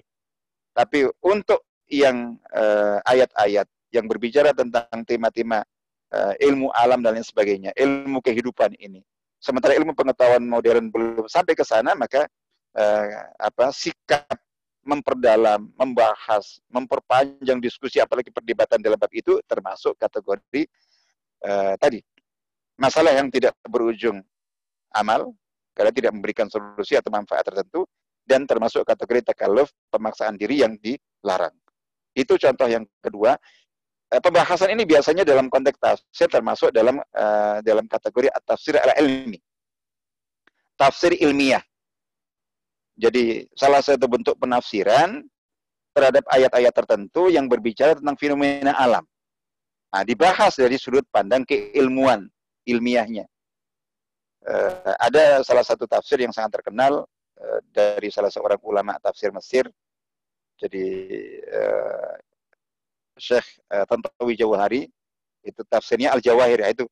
Tapi untuk yang eh, ayat-ayat uh, yang berbicara tentang tema-tema uh, ilmu alam dan lain sebagainya, ilmu kehidupan ini. Sementara ilmu pengetahuan modern belum sampai ke sana, maka uh, apa sikap memperdalam, membahas, memperpanjang diskusi, apalagi perdebatan dalam bab itu termasuk kategori uh, tadi masalah yang tidak berujung amal karena tidak memberikan solusi atau manfaat tertentu dan termasuk kategori takaluf pemaksaan diri yang dilarang. Itu contoh yang kedua. Uh, pembahasan ini biasanya dalam konteks tafsir termasuk dalam uh, dalam kategori tafsir al-ilmi. Tafsir ilmiah jadi salah satu bentuk penafsiran terhadap ayat-ayat tertentu yang berbicara tentang fenomena alam. Nah, dibahas dari sudut pandang keilmuan ilmiahnya. Uh, ada salah satu tafsir yang sangat terkenal uh, dari salah seorang ulama tafsir Mesir. Jadi uh, Syekh uh, Tantawi Jawahari itu tafsirnya Al-Jawahir ya itu.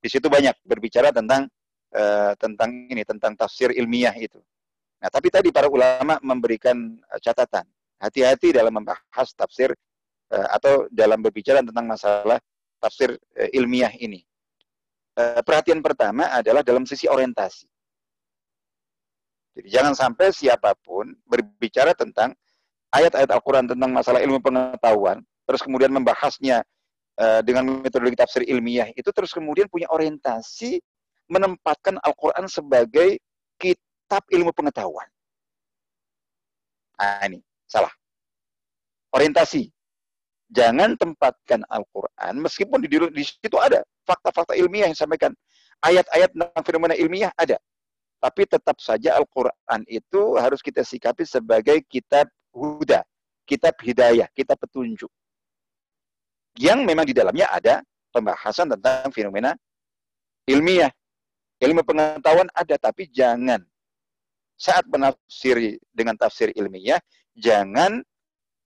Di situ banyak berbicara tentang uh, tentang ini tentang tafsir ilmiah itu. Nah, tapi tadi para ulama memberikan eh, catatan. Hati-hati dalam membahas tafsir atau dalam berbicara tentang masalah tafsir ilmiah ini. Uh, perhatian pertama adalah dalam sisi orientasi. Jadi jangan sampai siapa pun berbicara tentang ayat-ayat Al-Quran tentang masalah ilmu pengetahuan, terus kemudian membahasnya uh, dengan metodologi tafsir ilmiah, itu terus kemudian punya orientasi menempatkan Al-Quran sebagai kitab ilmu pengetahuan. Nah, ini salah. Orientasi. Jangan tempatkan Al-Quran, meskipun di, di situ ada fakta-fakta ilmiah yang disampaikan. Ayat-ayat tentang fenomena ilmiah ada. Tapi tetap saja Al-Quran itu harus kita sikapi sebagai kitab huda, kitab hidayah, kitab petunjuk. Yang memang di dalamnya ada pembahasan tentang fenomena ilmiah. Ilmu pengetahuan ada, tapi jangan saat menafsiri dengan tafsir ilmiah, jangan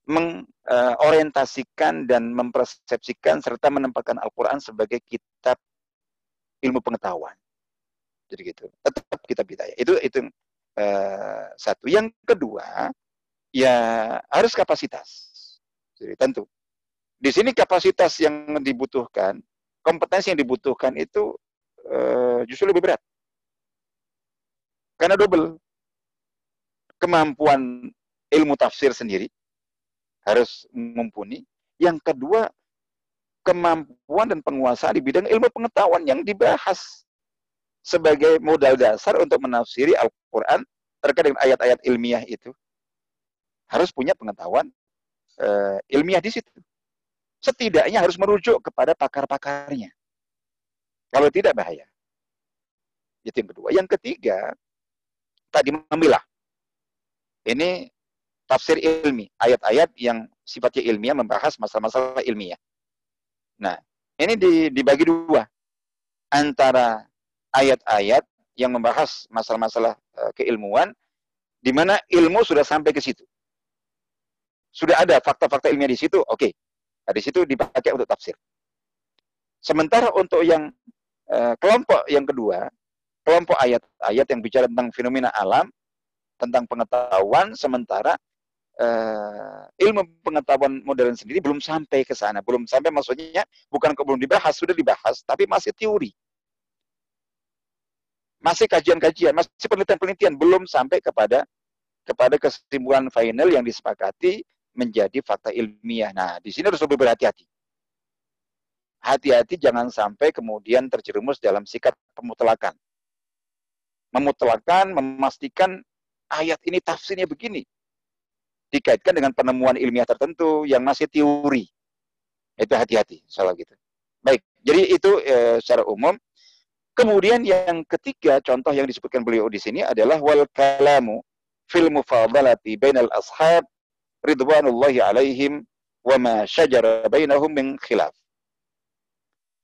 mengorientasikan dan mempersepsikan serta menempatkan Al-Quran sebagai kitab ilmu pengetahuan. Jadi gitu. Tetap kitab hidayah. Itu itu uh, satu. Yang kedua, ya harus kapasitas. Jadi tentu. Di sini kapasitas yang dibutuhkan, kompetensi yang dibutuhkan itu uh, justru lebih berat. Karena double kemampuan ilmu tafsir sendiri harus mumpuni. Yang kedua, kemampuan dan penguasaan di bidang ilmu pengetahuan yang dibahas sebagai modal dasar untuk menafsiri Al-Quran terkait dengan ayat-ayat ilmiah itu. Harus punya pengetahuan uh, ilmiah di situ. Setidaknya harus merujuk kepada pakar-pakarnya. Kalau tidak bahaya. Itu yang kedua. Yang ketiga, tadi memilah ini tafsir ilmi, ayat-ayat yang sifatnya ilmiah membahas masalah-masalah ilmiah. Nah, ini dibagi dua. Antara ayat-ayat yang membahas masalah-masalah uh, keilmuan, di mana ilmu sudah sampai ke situ. Sudah ada fakta-fakta ilmiah di situ, oke. Okay. Nah, di situ dipakai untuk tafsir. Sementara untuk yang uh, kelompok yang kedua, kelompok ayat-ayat yang bicara tentang fenomena alam, tentang pengetahuan sementara uh, ilmu pengetahuan modern sendiri belum sampai ke sana, belum sampai maksudnya bukan belum dibahas, sudah dibahas, tapi masih teori. Masih kajian-kajian, masih penelitian-penelitian belum sampai kepada kepada kesimpulan final yang disepakati menjadi fakta ilmiah. Nah, di sini harus lebih berhati-hati. Hati-hati jangan sampai kemudian terjerumus dalam sikap pemutlakan. Memutlakan, memastikan ayat ini tafsirnya begini. Dikaitkan dengan penemuan ilmiah tertentu yang masih teori. Itu hati-hati soal gitu. Baik, jadi itu e, secara umum. Kemudian yang ketiga, contoh yang disebutkan beliau di sini adalah wal kalamu fil mufadalati bainal ashab ridwanullahi alaihim wa ma syajara bainahum min khilaf.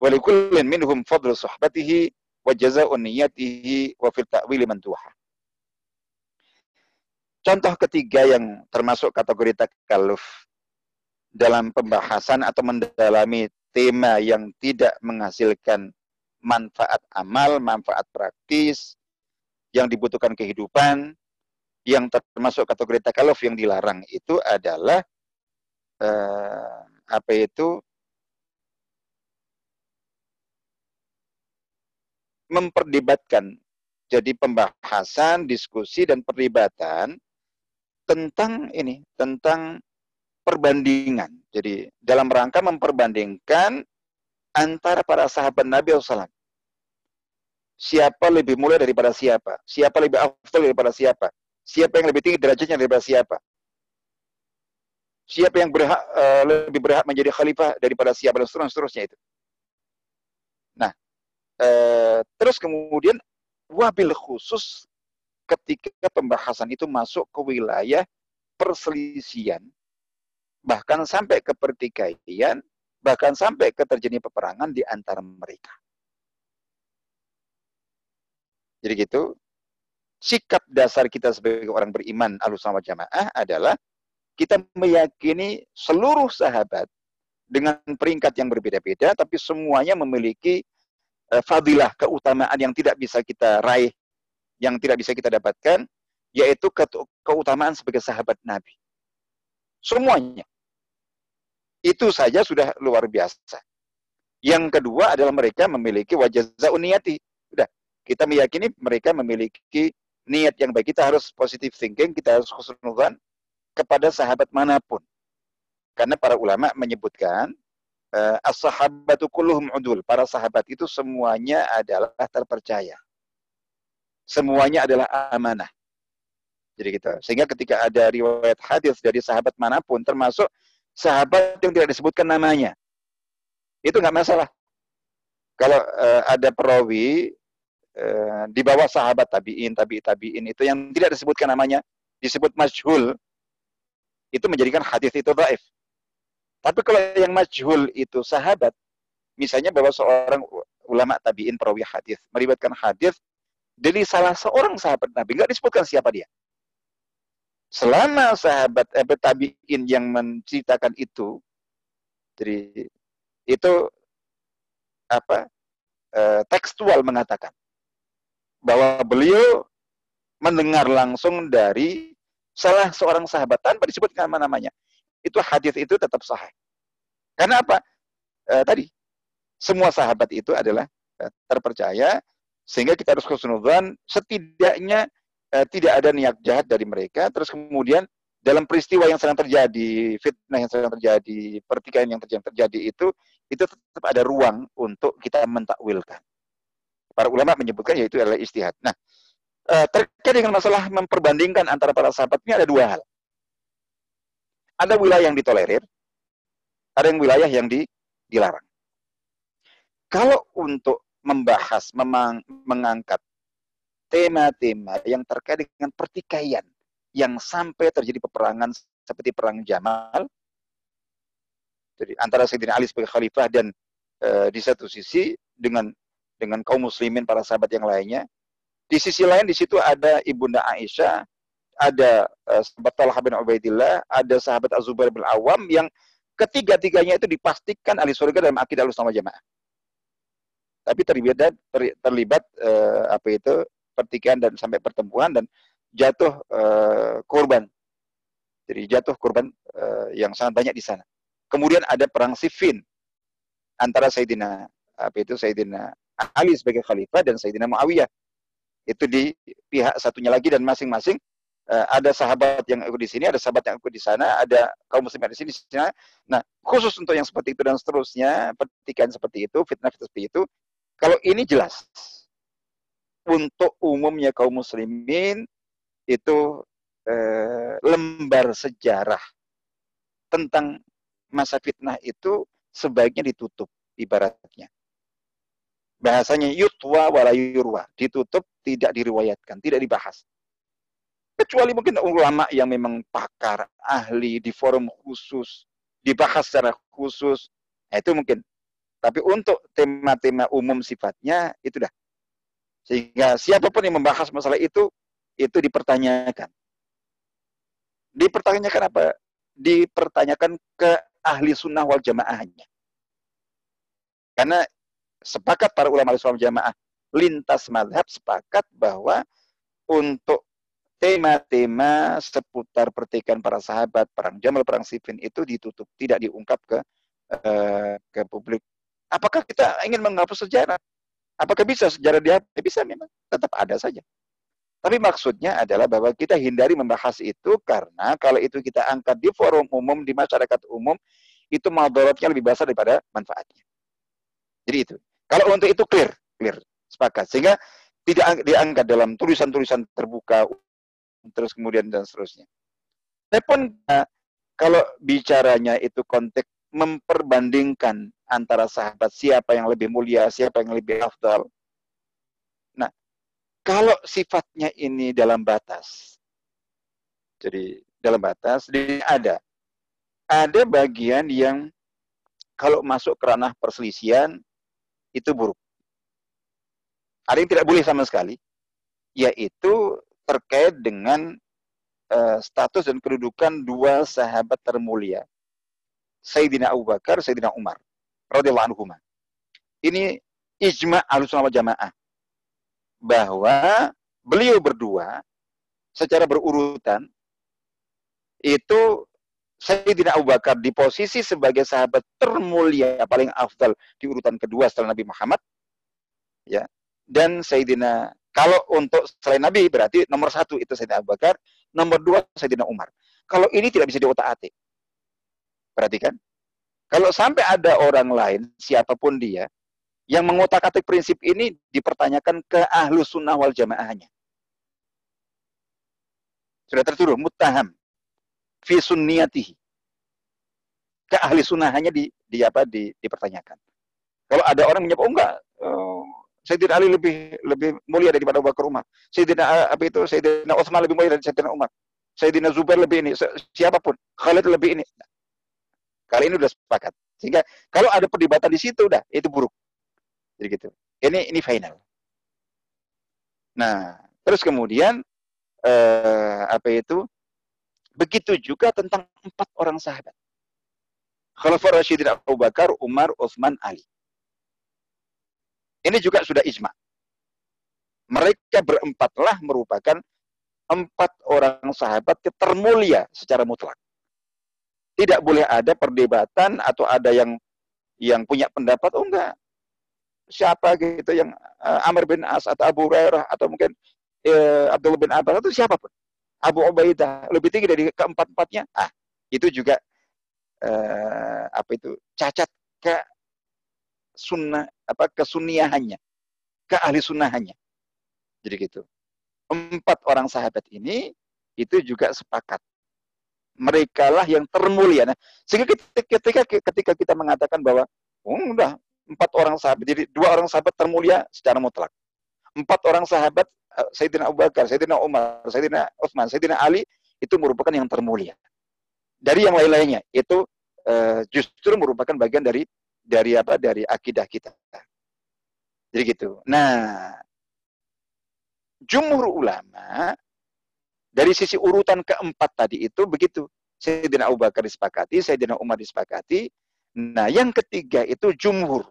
Walikullin minhum fadlu suhbatihi wa jaza'un niyatihi wa fil ta'wili mantuha. Contoh ketiga yang termasuk kategori takaluf dalam pembahasan atau mendalami tema yang tidak menghasilkan manfaat amal, manfaat praktis yang dibutuhkan kehidupan, yang termasuk kategori takaluf yang dilarang itu adalah eh, apa itu? Memperdebatkan. Jadi pembahasan, diskusi dan perdebatan tentang ini, tentang perbandingan. Jadi dalam rangka memperbandingkan antara para sahabat Nabi SAW. Siapa lebih mulia daripada siapa? Siapa lebih afdal daripada siapa? Siapa yang lebih tinggi derajatnya daripada siapa? Siapa yang berhak uh, lebih berhak menjadi khalifah daripada siapa dan seterusnya, seterusnya itu. Nah, uh, terus kemudian wabil khusus ketika pembahasan itu masuk ke wilayah perselisihan bahkan sampai ke pertikaian, bahkan sampai ke terjadi peperangan di antara mereka. Jadi gitu, sikap dasar kita sebagai orang beriman sama jamaah adalah kita meyakini seluruh sahabat dengan peringkat yang berbeda-beda, tapi semuanya memiliki uh, fadilah, keutamaan yang tidak bisa kita raih, yang tidak bisa kita dapatkan, yaitu ke keutamaan sebagai sahabat Nabi. Semuanya. Itu saja sudah luar biasa. Yang kedua adalah mereka memiliki wajah zauniyati. Sudah, kita meyakini mereka memiliki niat yang baik. Kita harus positive thinking, kita harus khusnudzan kepada sahabat mana pun. Karena para ulama menyebutkan uh, as-sahabatu kulluhum udul. Para sahabat itu semuanya adalah terpercaya. Semuanya adalah amanah. Jadi gitu. Sehingga ketika ada riwayat hadis dari sahabat mana pun, termasuk sahabat yang tidak disebutkan namanya, itu nggak masalah. Kalau uh, ada perawi uh, di bawah sahabat tabiin, tabi tabiin itu yang tidak disebutkan namanya, disebut majhul, itu menjadikan hadis itu dhaif. Tapi kalau yang majhul itu sahabat, misalnya bahwa seorang ulama tabiin perawi hadis meriwayatkan hadis dari salah seorang sahabat Nabi, nggak disebutkan siapa dia. Selama sahabat eh, tabiin yang menceritakan itu jadi itu apa eh, tekstual mengatakan bahwa beliau mendengar langsung dari salah seorang sahabat tanpa disebutkan nama-namanya. Itu hadis itu tetap sahih. Karena apa? Eh, tadi semua sahabat itu adalah eh, terpercaya sehingga kita harus khusnudzan setidaknya eh, tidak ada niat jahat dari mereka. Terus kemudian dalam peristiwa yang sedang terjadi, fitnah yang sedang terjadi, pertikaian yang terjadi, terjadi itu, itu tetap ada ruang untuk kita mentakwilkan. Para ulama menyebutkan yaitu adalah istihad. Nah, eh, terkait dengan masalah memperbandingkan antara para sahabat ini ada dua hal. Ada wilayah yang ditolerir, ada yang wilayah yang di, dilarang. Kalau untuk membahas, memang, mengangkat tema-tema yang terkait dengan pertikaian yang sampai terjadi peperangan seperti perang Jamal. Jadi antara Sayyidina Ali sebagai khalifah dan e, di satu sisi dengan dengan kaum muslimin para sahabat yang lainnya. Di sisi lain di situ ada ibunda Aisyah ada e, sahabat Talha bin Ubaidillah ada sahabat Azubair bin Awam yang ketiga-tiganya itu dipastikan ahli surga dalam akidah al jamaah tapi terlibat terlibat uh, apa itu pertikaian dan sampai pertemuan dan jatuh uh, korban. Jadi jatuh korban uh, yang sangat banyak di sana. Kemudian ada perang Siffin antara Sayyidina apa itu Sayyidina Ali sebagai khalifah dan Sayyidina Muawiyah. Itu di pihak satunya lagi dan masing-masing ada sahabat yang ikut di sini, ada sahabat yang ikut di sana, ada kaum muslim di sini, di sana. Nah, khusus untuk yang seperti itu dan seterusnya, pertikaian seperti itu, fitnah-fitnah seperti itu, kalau ini jelas untuk umumnya kaum muslimin itu eh, lembar sejarah tentang masa fitnah itu sebaiknya ditutup ibaratnya. Bahasanya yutwa wala yurwa, ditutup tidak diriwayatkan, tidak dibahas. Kecuali mungkin ulama yang memang pakar, ahli di forum khusus, dibahas secara khusus, nah itu mungkin. Tapi untuk tema-tema umum sifatnya itu dah sehingga siapa pun yang membahas masalah itu, itu dipertanyakan. Dipertanyakan apa? dipertanyakan ke ahli sunnah wal jamaahnya. Karena sepakat para ulama wal jamaah lintas madhab sepakat bahwa untuk tema-tema seputar pertikaian para sahabat, perang Jamal, perang Siffin itu ditutup, tidak diungkap ke uh, ke publik. Apakah kita ingin menghapus sejarah? Apakah bisa sejarah dihapus? Ya bisa memang, tetap ada saja. Tapi maksudnya adalah bahwa kita hindari membahas itu karena kalau itu kita angkat di forum umum, di masyarakat umum, itu madaratnya lebih besar daripada manfaatnya. Jadi itu. Kalau untuk itu clear, clear, sepakat. Sehingga tidak diangkat dalam tulisan-tulisan terbuka terus kemudian dan seterusnya. Telepon kalau bicaranya itu konteks memperbandingkan antara sahabat siapa yang lebih mulia, siapa yang lebih afdal. Nah, kalau sifatnya ini dalam batas, jadi dalam batas, ada. Ada bagian yang kalau masuk ke ranah perselisihan, itu buruk. Ada yang tidak boleh sama sekali, yaitu terkait dengan uh, status dan kedudukan dua sahabat termulia. Sayyidina Abu Bakar, Sayyidina Umar radhiyallahu anhu. Ini ijma al-sunnah jamaah bahwa beliau berdua secara berurutan itu Sayyidina Abu Bakar di posisi sebagai sahabat termulia paling afdal di urutan kedua setelah Nabi Muhammad ya dan Sayyidina kalau untuk selain Nabi berarti nomor satu itu Sayyidina Abu Bakar, nomor dua Sayyidina Umar. Kalau ini tidak bisa diotak-atik. Perhatikan. Kalau sampai ada orang lain, siapa pun dia, yang mengotak-atik prinsip ini dipertanyakan ke ahlu sunnah wal jamaahnya. Sudah tertuduh, mutaham. Fi sunniyatihi. Ke ahli sunnah hanya di, di apa di, dipertanyakan. Kalau ada orang menyebut, oh enggak, oh, Sayyidina Ali lebih lebih mulia daripada Abu Bakar Umar. Sayyidina apa itu Sayyidina Utsman lebih mulia dari Sayyidina Umar. Sayyidina Zubair lebih ini, siapa pun. Khalid lebih ini. Kali ini udah sepakat. Sehingga kalau ada perdebatan di situ udah itu buruk. Jadi gitu. Ini ini final. Nah, terus kemudian eh, apa itu? Begitu juga tentang empat orang sahabat. Khalifah Rasyidin Abu Bakar, Umar, Utsman, Ali. Ini juga sudah ijma. Mereka berempatlah merupakan empat orang sahabat termulia secara mutlak. Tidak boleh ada perdebatan atau ada yang yang punya pendapat, oh enggak. Siapa gitu yang uh, Amr bin As atau Abu Hurairah atau mungkin uh, Abdullah bin Abbas atau siapa pun. Abu Ubaidah lebih tinggi dari keempat-empatnya. Ah, itu juga uh, apa itu cacat ke sunnah apa kesunniahannya, ke ahli sunnahannya. Jadi gitu. Empat orang sahabat ini itu juga sepakat. Mereka lah yang termulia. Nah, sehingga ketika ketika kita mengatakan bahwa oh, udah empat orang sahabat, jadi dua orang sahabat termulia secara mutlak. Empat orang sahabat eh, Sayyidina Abu Bakar, Sayyidina Umar, Sayyidina Utsman, Sayyidina Ali itu merupakan yang termulia. Dari yang lain-lainnya itu uh, justru merupakan bagian dari dari apa dari akidah kita. Jadi gitu. Nah, jumhur ulama dari sisi urutan keempat tadi itu begitu. Sayyidina Abu Bakar disepakati, Sayyidina Umar disepakati. Nah, yang ketiga itu jumhur.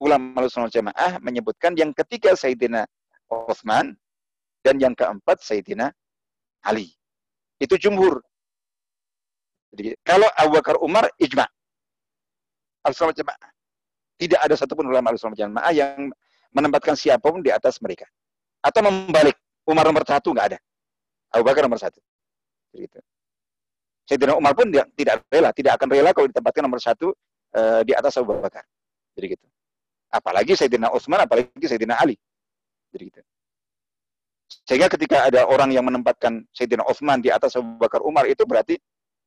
Ulama Sunnah Jamaah menyebutkan yang ketiga Sayyidina Uthman dan yang keempat Sayyidina Ali. Itu jumhur. Jadi, kalau Abu Bakar Umar ijma al-sunnah jamaah. Tidak ada satupun ulama al-sunnah yang menempatkan siapa pun di atas mereka. Atau membalik, Umar nomor satu nggak ada. Abu Bakar nomor satu. Gitu. Sayyidina Umar pun dia, tidak rela, tidak akan rela kalau ditempatkan nomor satu uh, di atas Abu Bakar. Jadi gitu. Apalagi Sayyidina Utsman, apalagi Sayyidina Ali. Jadi gitu. Sehingga ketika ada orang yang menempatkan Sayyidina Utsman di atas Abu Bakar Umar itu berarti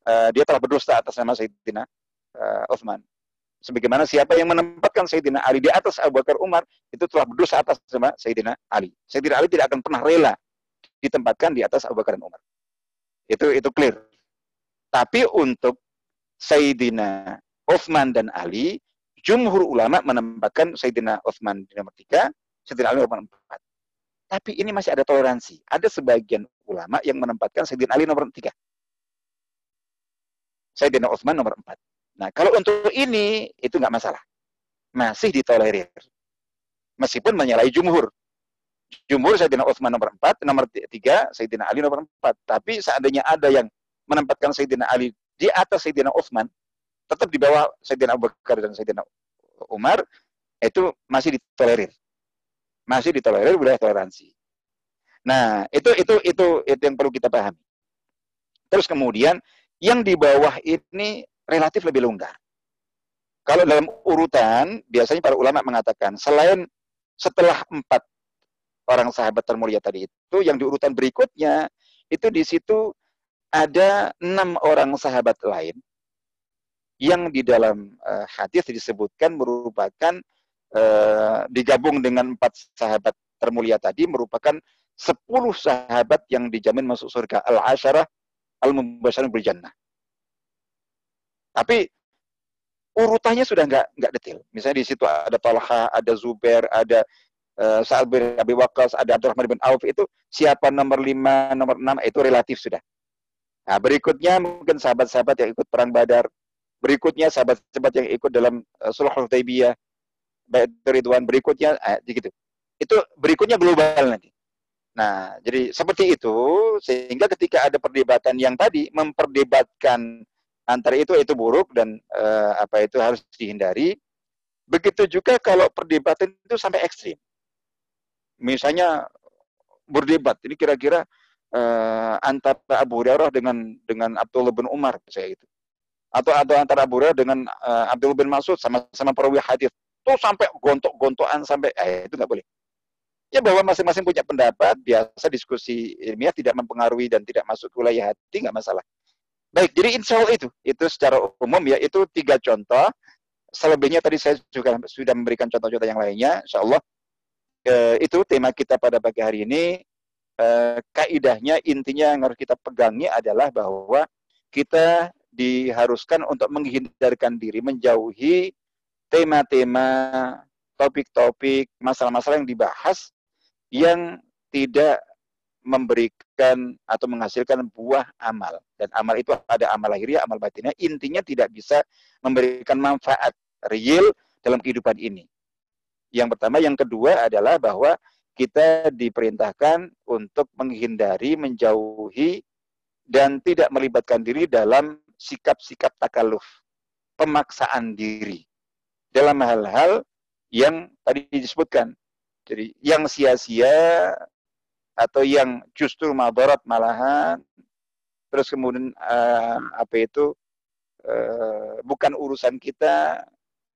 uh, dia telah berdusta atas nama Sayyidina uh, Utsman sebagaimana siapa yang menempatkan Sayyidina Ali di atas Abu Bakar Umar itu telah berdosa atas sama Sayyidina Ali. Sayyidina Ali tidak akan pernah rela ditempatkan di atas Abu Bakar dan Umar. Itu itu clear. Tapi untuk Sayyidina Uthman dan Ali, jumhur ulama menempatkan Sayyidina Uthman di nomor tiga, Sayyidina Ali nomor empat. Tapi ini masih ada toleransi. Ada sebagian ulama yang menempatkan Sayyidina Ali nomor tiga. Sayyidina Utsman nomor empat. Nah, kalau untuk ini itu nggak masalah. Masih ditolerir. Meskipun menyalahi jumhur. Jumhur Sayyidina Utsman nomor empat, nomor tiga Sayyidina Ali nomor empat. Tapi seandainya ada yang menempatkan Sayyidina Ali di atas Sayyidina Utsman, tetap di bawah Sayyidina Abu Bakar dan Sayyidina Umar, itu masih ditolerir. Masih ditolerir wilayah toleransi. Nah, itu itu itu itu yang perlu kita pahami. Terus kemudian yang di bawah ini relatif lebih longgar. Kalau dalam urutan, biasanya para ulama mengatakan, selain setelah empat orang sahabat termulia tadi itu, yang di urutan berikutnya, itu di situ ada enam orang sahabat lain yang di dalam uh, hadis disebutkan merupakan uh, digabung dengan empat sahabat termulia tadi merupakan sepuluh sahabat yang dijamin masuk surga al-asyarah al-mubasyarun berjannah. Tapi urutannya sudah nggak nggak detail. Misalnya di situ ada Talha, ada Zubair, ada uh, Sa'ad bin Abi Waqqas, ada Abdurrahman bin Auf itu siapa nomor lima, nomor enam itu relatif sudah. Nah, berikutnya mungkin sahabat-sahabat yang ikut perang Badar, berikutnya sahabat-sahabat yang ikut dalam uh, Sulh Hudaybiyah, baik Ridwan, berikutnya eh, gitu. Itu berikutnya global nanti. Nah, jadi seperti itu sehingga ketika ada perdebatan yang tadi memperdebatkan antara itu itu buruk dan uh, apa itu harus dihindari. Begitu juga kalau perdebatan itu sampai ekstrim. Misalnya berdebat, ini kira-kira uh, antara Abu Hurairah dengan dengan Abdullah bin Umar saya itu. Atau atau antara Abu Hurairah dengan uh, Abdullah bin Mas'ud sama-sama perawi hadis. Tuh sampai gontok-gontokan sampai eh itu nggak boleh. Ya bahwa masing-masing punya pendapat, biasa diskusi ilmiah tidak mempengaruhi dan tidak masuk ke wilayah hati nggak masalah. Baik, jadi insya Allah itu, itu secara umum ya, itu tiga contoh. Selebihnya tadi saya juga sudah memberikan contoh-contoh yang lainnya, insya Allah. E, itu tema kita pada pagi hari ini. E, kaidahnya, intinya yang harus kita pegangi adalah bahwa kita diharuskan untuk menghindarkan diri, menjauhi tema-tema, topik-topik, masalah-masalah yang dibahas yang tidak memberikan atau menghasilkan buah amal. Dan amal itu ada amal lahiriah, amal batinnya. Intinya tidak bisa memberikan manfaat real dalam kehidupan ini. Yang pertama. Yang kedua adalah bahwa kita diperintahkan untuk menghindari, menjauhi, dan tidak melibatkan diri dalam sikap-sikap takaluf. Pemaksaan diri. Dalam hal-hal yang tadi disebutkan. Jadi yang sia-sia atau yang justru madarat malahan terus kemudian uh, apa itu uh, bukan urusan kita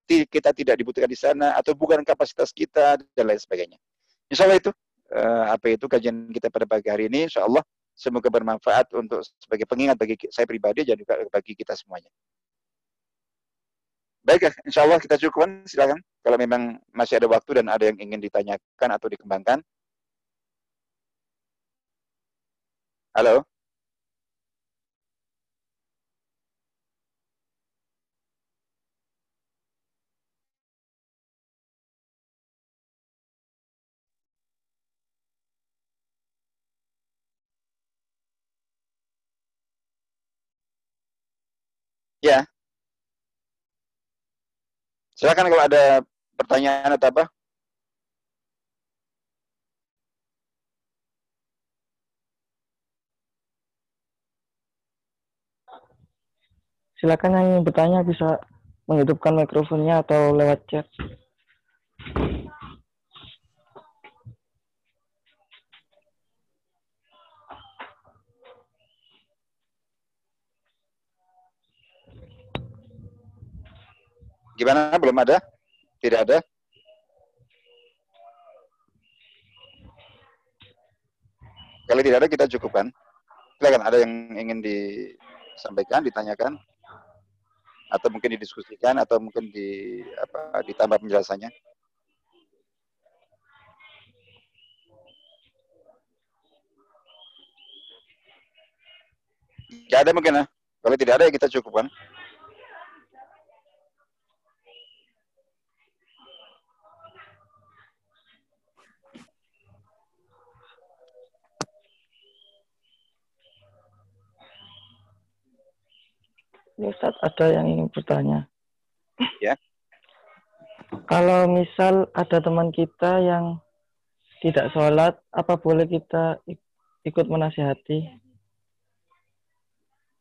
kita tidak dibutuhkan di sana atau bukan kapasitas kita dan lain sebagainya. Insya Allah itu uh, apa itu kajian kita pada pagi hari ini. Insya Allah semoga bermanfaat untuk sebagai pengingat bagi saya pribadi dan juga bagi kita semuanya. Baik, insya Allah kita cukupkan. Silakan kalau memang masih ada waktu dan ada yang ingin ditanyakan atau dikembangkan. Halo? Ya. Silakan kalau ada pertanyaan atau apa. Silakan yang bertanya bisa menghidupkan mikrofonnya atau lewat chat. Gimana? Belum ada? Tidak ada? Kalau tidak ada kita cukupkan. Silakan ada yang ingin disampaikan, ditanyakan atau mungkin didiskusikan atau mungkin di apa ditambah penjelasannya. Tidak ada mungkin ya. Kalau tidak ada ya kita cukupkan. Ustaz, ada yang ingin bertanya. Ya. Kalau misal ada teman kita yang tidak sholat, apa boleh kita ikut menasihati?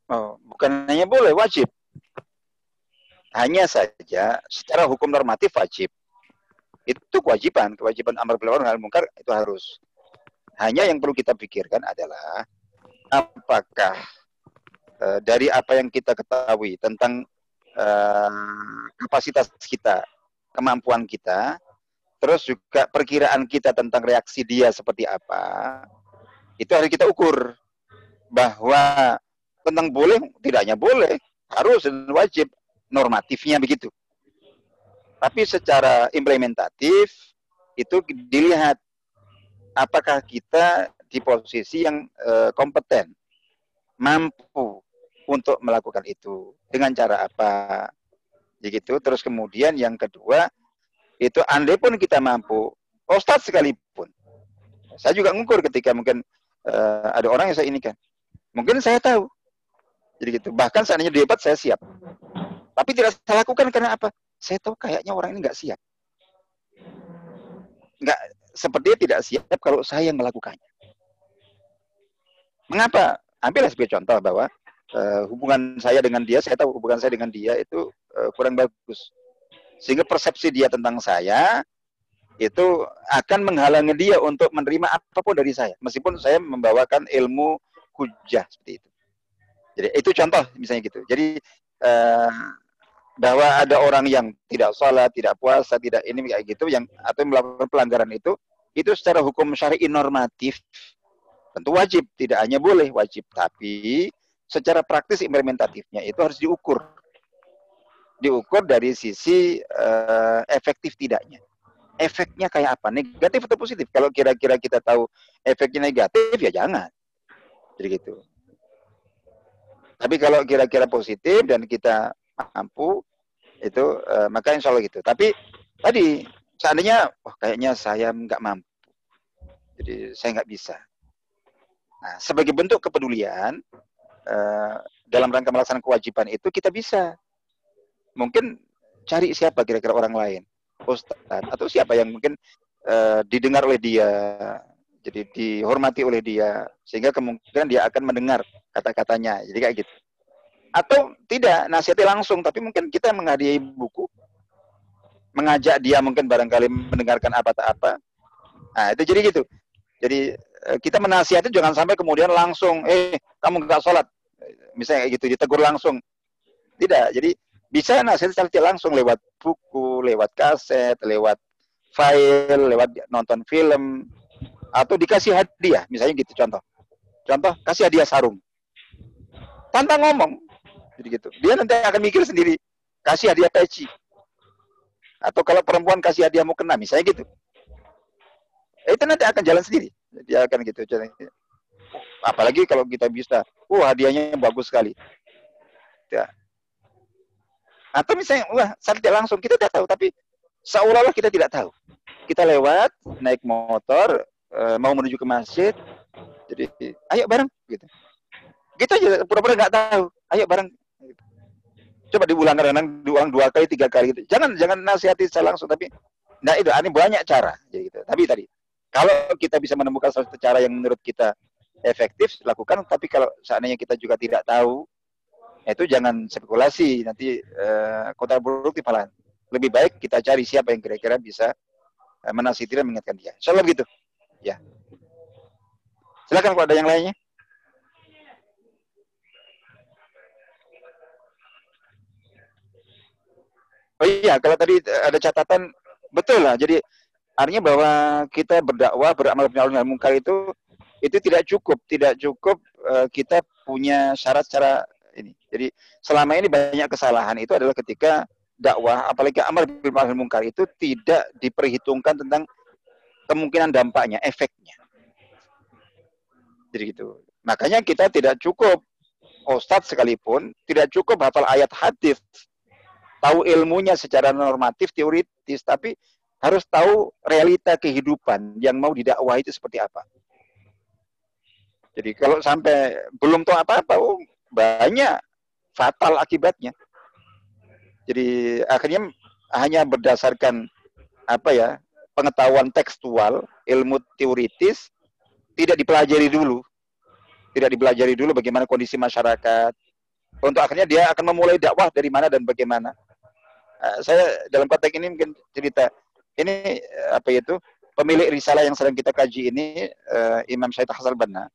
Oh, bukan hanya boleh, wajib. Hanya saja secara hukum normatif wajib. Itu kewajiban, kewajiban amar bil ma'ruf munkar itu harus. Hanya yang perlu kita pikirkan adalah apakah uh, dari apa yang kita ketahui tentang uh, kapasitas kita, kemampuan kita, terus juga perkiraan kita tentang reaksi dia seperti apa, itu harus kita ukur bahwa tentang boleh tidaknya boleh harus dan wajib normatifnya begitu. Tapi secara implementatif itu dilihat apakah kita di posisi yang uh, kompeten, mampu untuk melakukan itu dengan cara apa, begitu. Terus kemudian yang kedua itu andai pun kita mampu, Ustadz sekalipun, saya juga ngukur ketika mungkin uh, ada orang yang saya ini kan, mungkin saya tahu, jadi gitu. Bahkan seandainya debat saya siap, tapi tidak saya lakukan karena apa? Saya tahu kayaknya orang ini nggak siap, nggak sepertinya tidak siap kalau saya yang melakukannya. Mengapa? Ambillah sebagai contoh bahwa uh, hubungan saya dengan dia, saya tahu hubungan saya dengan dia itu uh, kurang bagus. Sehingga persepsi dia tentang saya itu akan menghalangi dia untuk menerima apa pun dari saya. Meskipun saya membawakan ilmu hujah seperti itu. Jadi itu contoh misalnya gitu. Jadi uh, bahwa ada orang yang tidak sholat, tidak puasa, tidak ini kayak gitu yang atau melakukan pelanggaran itu itu secara hukum syar'i normatif tentu wajib, tidak hanya boleh wajib, tapi secara praktis implementatifnya itu harus diukur. Diukur dari sisi uh, efektif tidaknya. Efeknya kayak apa? Negatif atau positif? Kalau kira-kira kita tahu efeknya negatif ya jangan. Jadi gitu. Tapi kalau kira-kira positif dan kita mampu itu uh, maka insya Allah gitu. Tapi tadi seandainya oh, kayaknya saya nggak mampu, jadi saya nggak bisa. Nah, sebagai bentuk kepedulian uh, dalam rangka melaksanakan kewajiban itu kita bisa. Mungkin cari siapa kira-kira orang lain, ustadz atau siapa yang mungkin uh, didengar oleh dia, jadi dihormati oleh dia, sehingga kemungkinan dia akan mendengar kata-katanya. Jadi kayak gitu. Atau tidak nasihati langsung tapi mungkin kita menghadiahi buku mengajak dia mungkin barangkali mendengarkan apa tak apa. Nah itu jadi gitu. Jadi eh, kita menasihati jangan sampai kemudian langsung eh kamu nggak sholat misalnya kayak gitu ditegur langsung tidak jadi bisa nasihati langsung lewat buku lewat kaset lewat file lewat nonton film atau dikasih hadiah misalnya gitu contoh contoh kasih hadiah sarung tanpa ngomong jadi gitu. Dia nanti akan mikir sendiri. Kasih hadiah peci. Atau kalau perempuan kasih hadiah mau kena, misalnya gitu. Itu nanti akan jalan sendiri. Dia akan gitu. Apalagi kalau kita bisa, wah hadiahnya bagus sekali. Ya. Atau misalnya, wah saya tidak langsung, kita tidak tahu. Tapi seolah-olah kita tidak tahu. Kita lewat, naik motor, eh, mau menuju ke masjid. Jadi, ayo bareng. gitu. Kita aja pura-pura nggak tahu. Ayo bareng Coba diulang kadang diulang dua kali, tiga kali gitu. Jangan jangan nasihati saya langsung, tapi nah itu ini banyak cara. Jadi gitu. Tapi tadi kalau kita bisa menemukan satu cara yang menurut kita efektif, lakukan. Tapi kalau seandainya kita juga tidak tahu, itu jangan spekulasi. Nanti eh, kota buruk malah lebih baik kita cari siapa yang kira-kira bisa eh, menasihati dan mengingatkan dia. Insyaallah begitu. Ya. Silakan kalau ada yang lainnya. Oh iya, kalau tadi ada catatan betul lah. Jadi artinya bahwa kita berdakwah, beramal bin mungkar itu itu tidak cukup, tidak cukup uh, kita punya syarat secara ini. Jadi selama ini banyak kesalahan itu adalah ketika dakwah, apalagi amal bil ma'ruf mungkar itu tidak diperhitungkan tentang kemungkinan dampaknya, efeknya. Jadi gitu. Makanya kita tidak cukup ustadz sekalipun tidak cukup hafal ayat hadis tahu ilmunya secara normatif, teoritis, tapi harus tahu realita kehidupan yang mau didakwah itu seperti apa. Jadi kalau sampai belum tahu apa-apa, oh, banyak fatal akibatnya. Jadi akhirnya hanya berdasarkan apa ya pengetahuan tekstual, ilmu teoritis tidak dipelajari dulu. Tidak dipelajari dulu bagaimana kondisi masyarakat. Untuk akhirnya dia akan memulai dakwah dari mana dan bagaimana. Uh, saya dalam konteks ini mungkin cerita ini apa itu pemilik risalah yang sedang kita kaji ini uh, Imam Syed Hasan Banna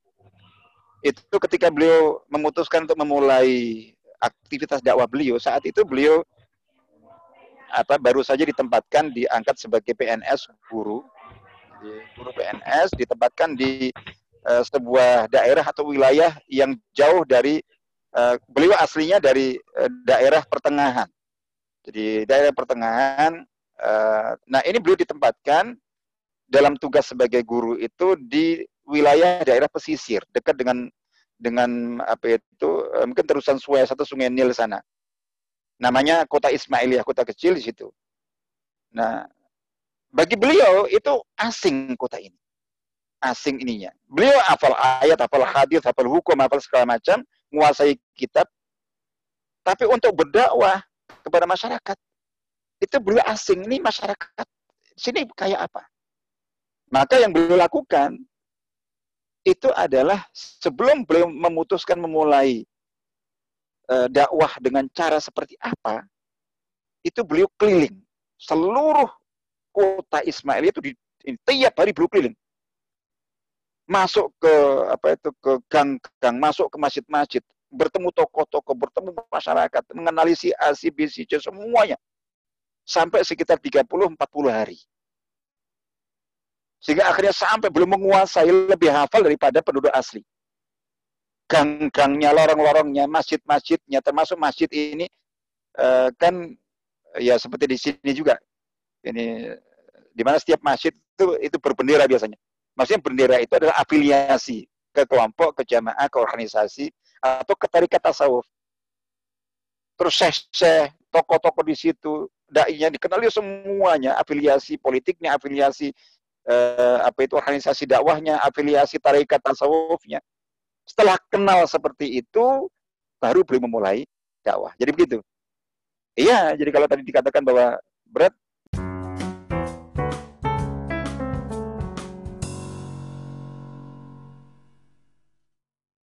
itu ketika beliau memutuskan untuk memulai aktivitas dakwah beliau saat itu beliau apa baru saja ditempatkan diangkat sebagai PNS guru. Guru PNS ditempatkan di uh, sebuah daerah atau wilayah yang jauh dari uh, beliau aslinya dari uh, daerah pertengahan. Jadi daerah pertengahan uh, nah ini beliau ditempatkan dalam tugas sebagai guru itu di wilayah daerah pesisir dekat dengan dengan apa itu mungkin terusan sungai satu sungai Nil sana namanya kota Ismailiyah, kota kecil di situ. Nah, bagi beliau itu asing kota ini. Asing ininya. Beliau hafal ayat, hafal hadis, hafal hukum, hafal segala macam, menguasai kitab. Tapi untuk berdakwah kepada masyarakat, itu beliau asing. Ini masyarakat sini kayak apa? Maka yang beliau lakukan itu adalah sebelum beliau memutuskan memulai uh, dakwah dengan cara seperti apa, itu beliau keliling. Seluruh kota Ismail itu di, tiap hari beliau keliling. Masuk ke apa itu ke gang-gang, masuk ke masjid-masjid, bertemu tokoh-tokoh, bertemu masyarakat, mengenali si A, si B, C, semuanya. Sampai sekitar 30-40 hari. Sehingga akhirnya sampai belum menguasai lebih hafal daripada penduduk asli gang-gangnya, lorong-lorongnya, masjid-masjidnya, termasuk masjid ini uh, kan ya seperti di sini juga. Ini di mana setiap masjid itu itu berbendera biasanya. Maksudnya bendera itu adalah afiliasi ke kelompok, ke jamaah, ke organisasi atau ke tarikat tasawuf. Terus syekh tokoh-tokoh di situ, dai-nya dikenali semuanya, afiliasi politiknya, afiliasi eh, apa itu organisasi dakwahnya, afiliasi tarikat tasawufnya. Setelah kenal seperti itu, baru boleh memulai dakwah. Jadi begitu. Iya, jadi kalau tadi dikatakan bahwa berat,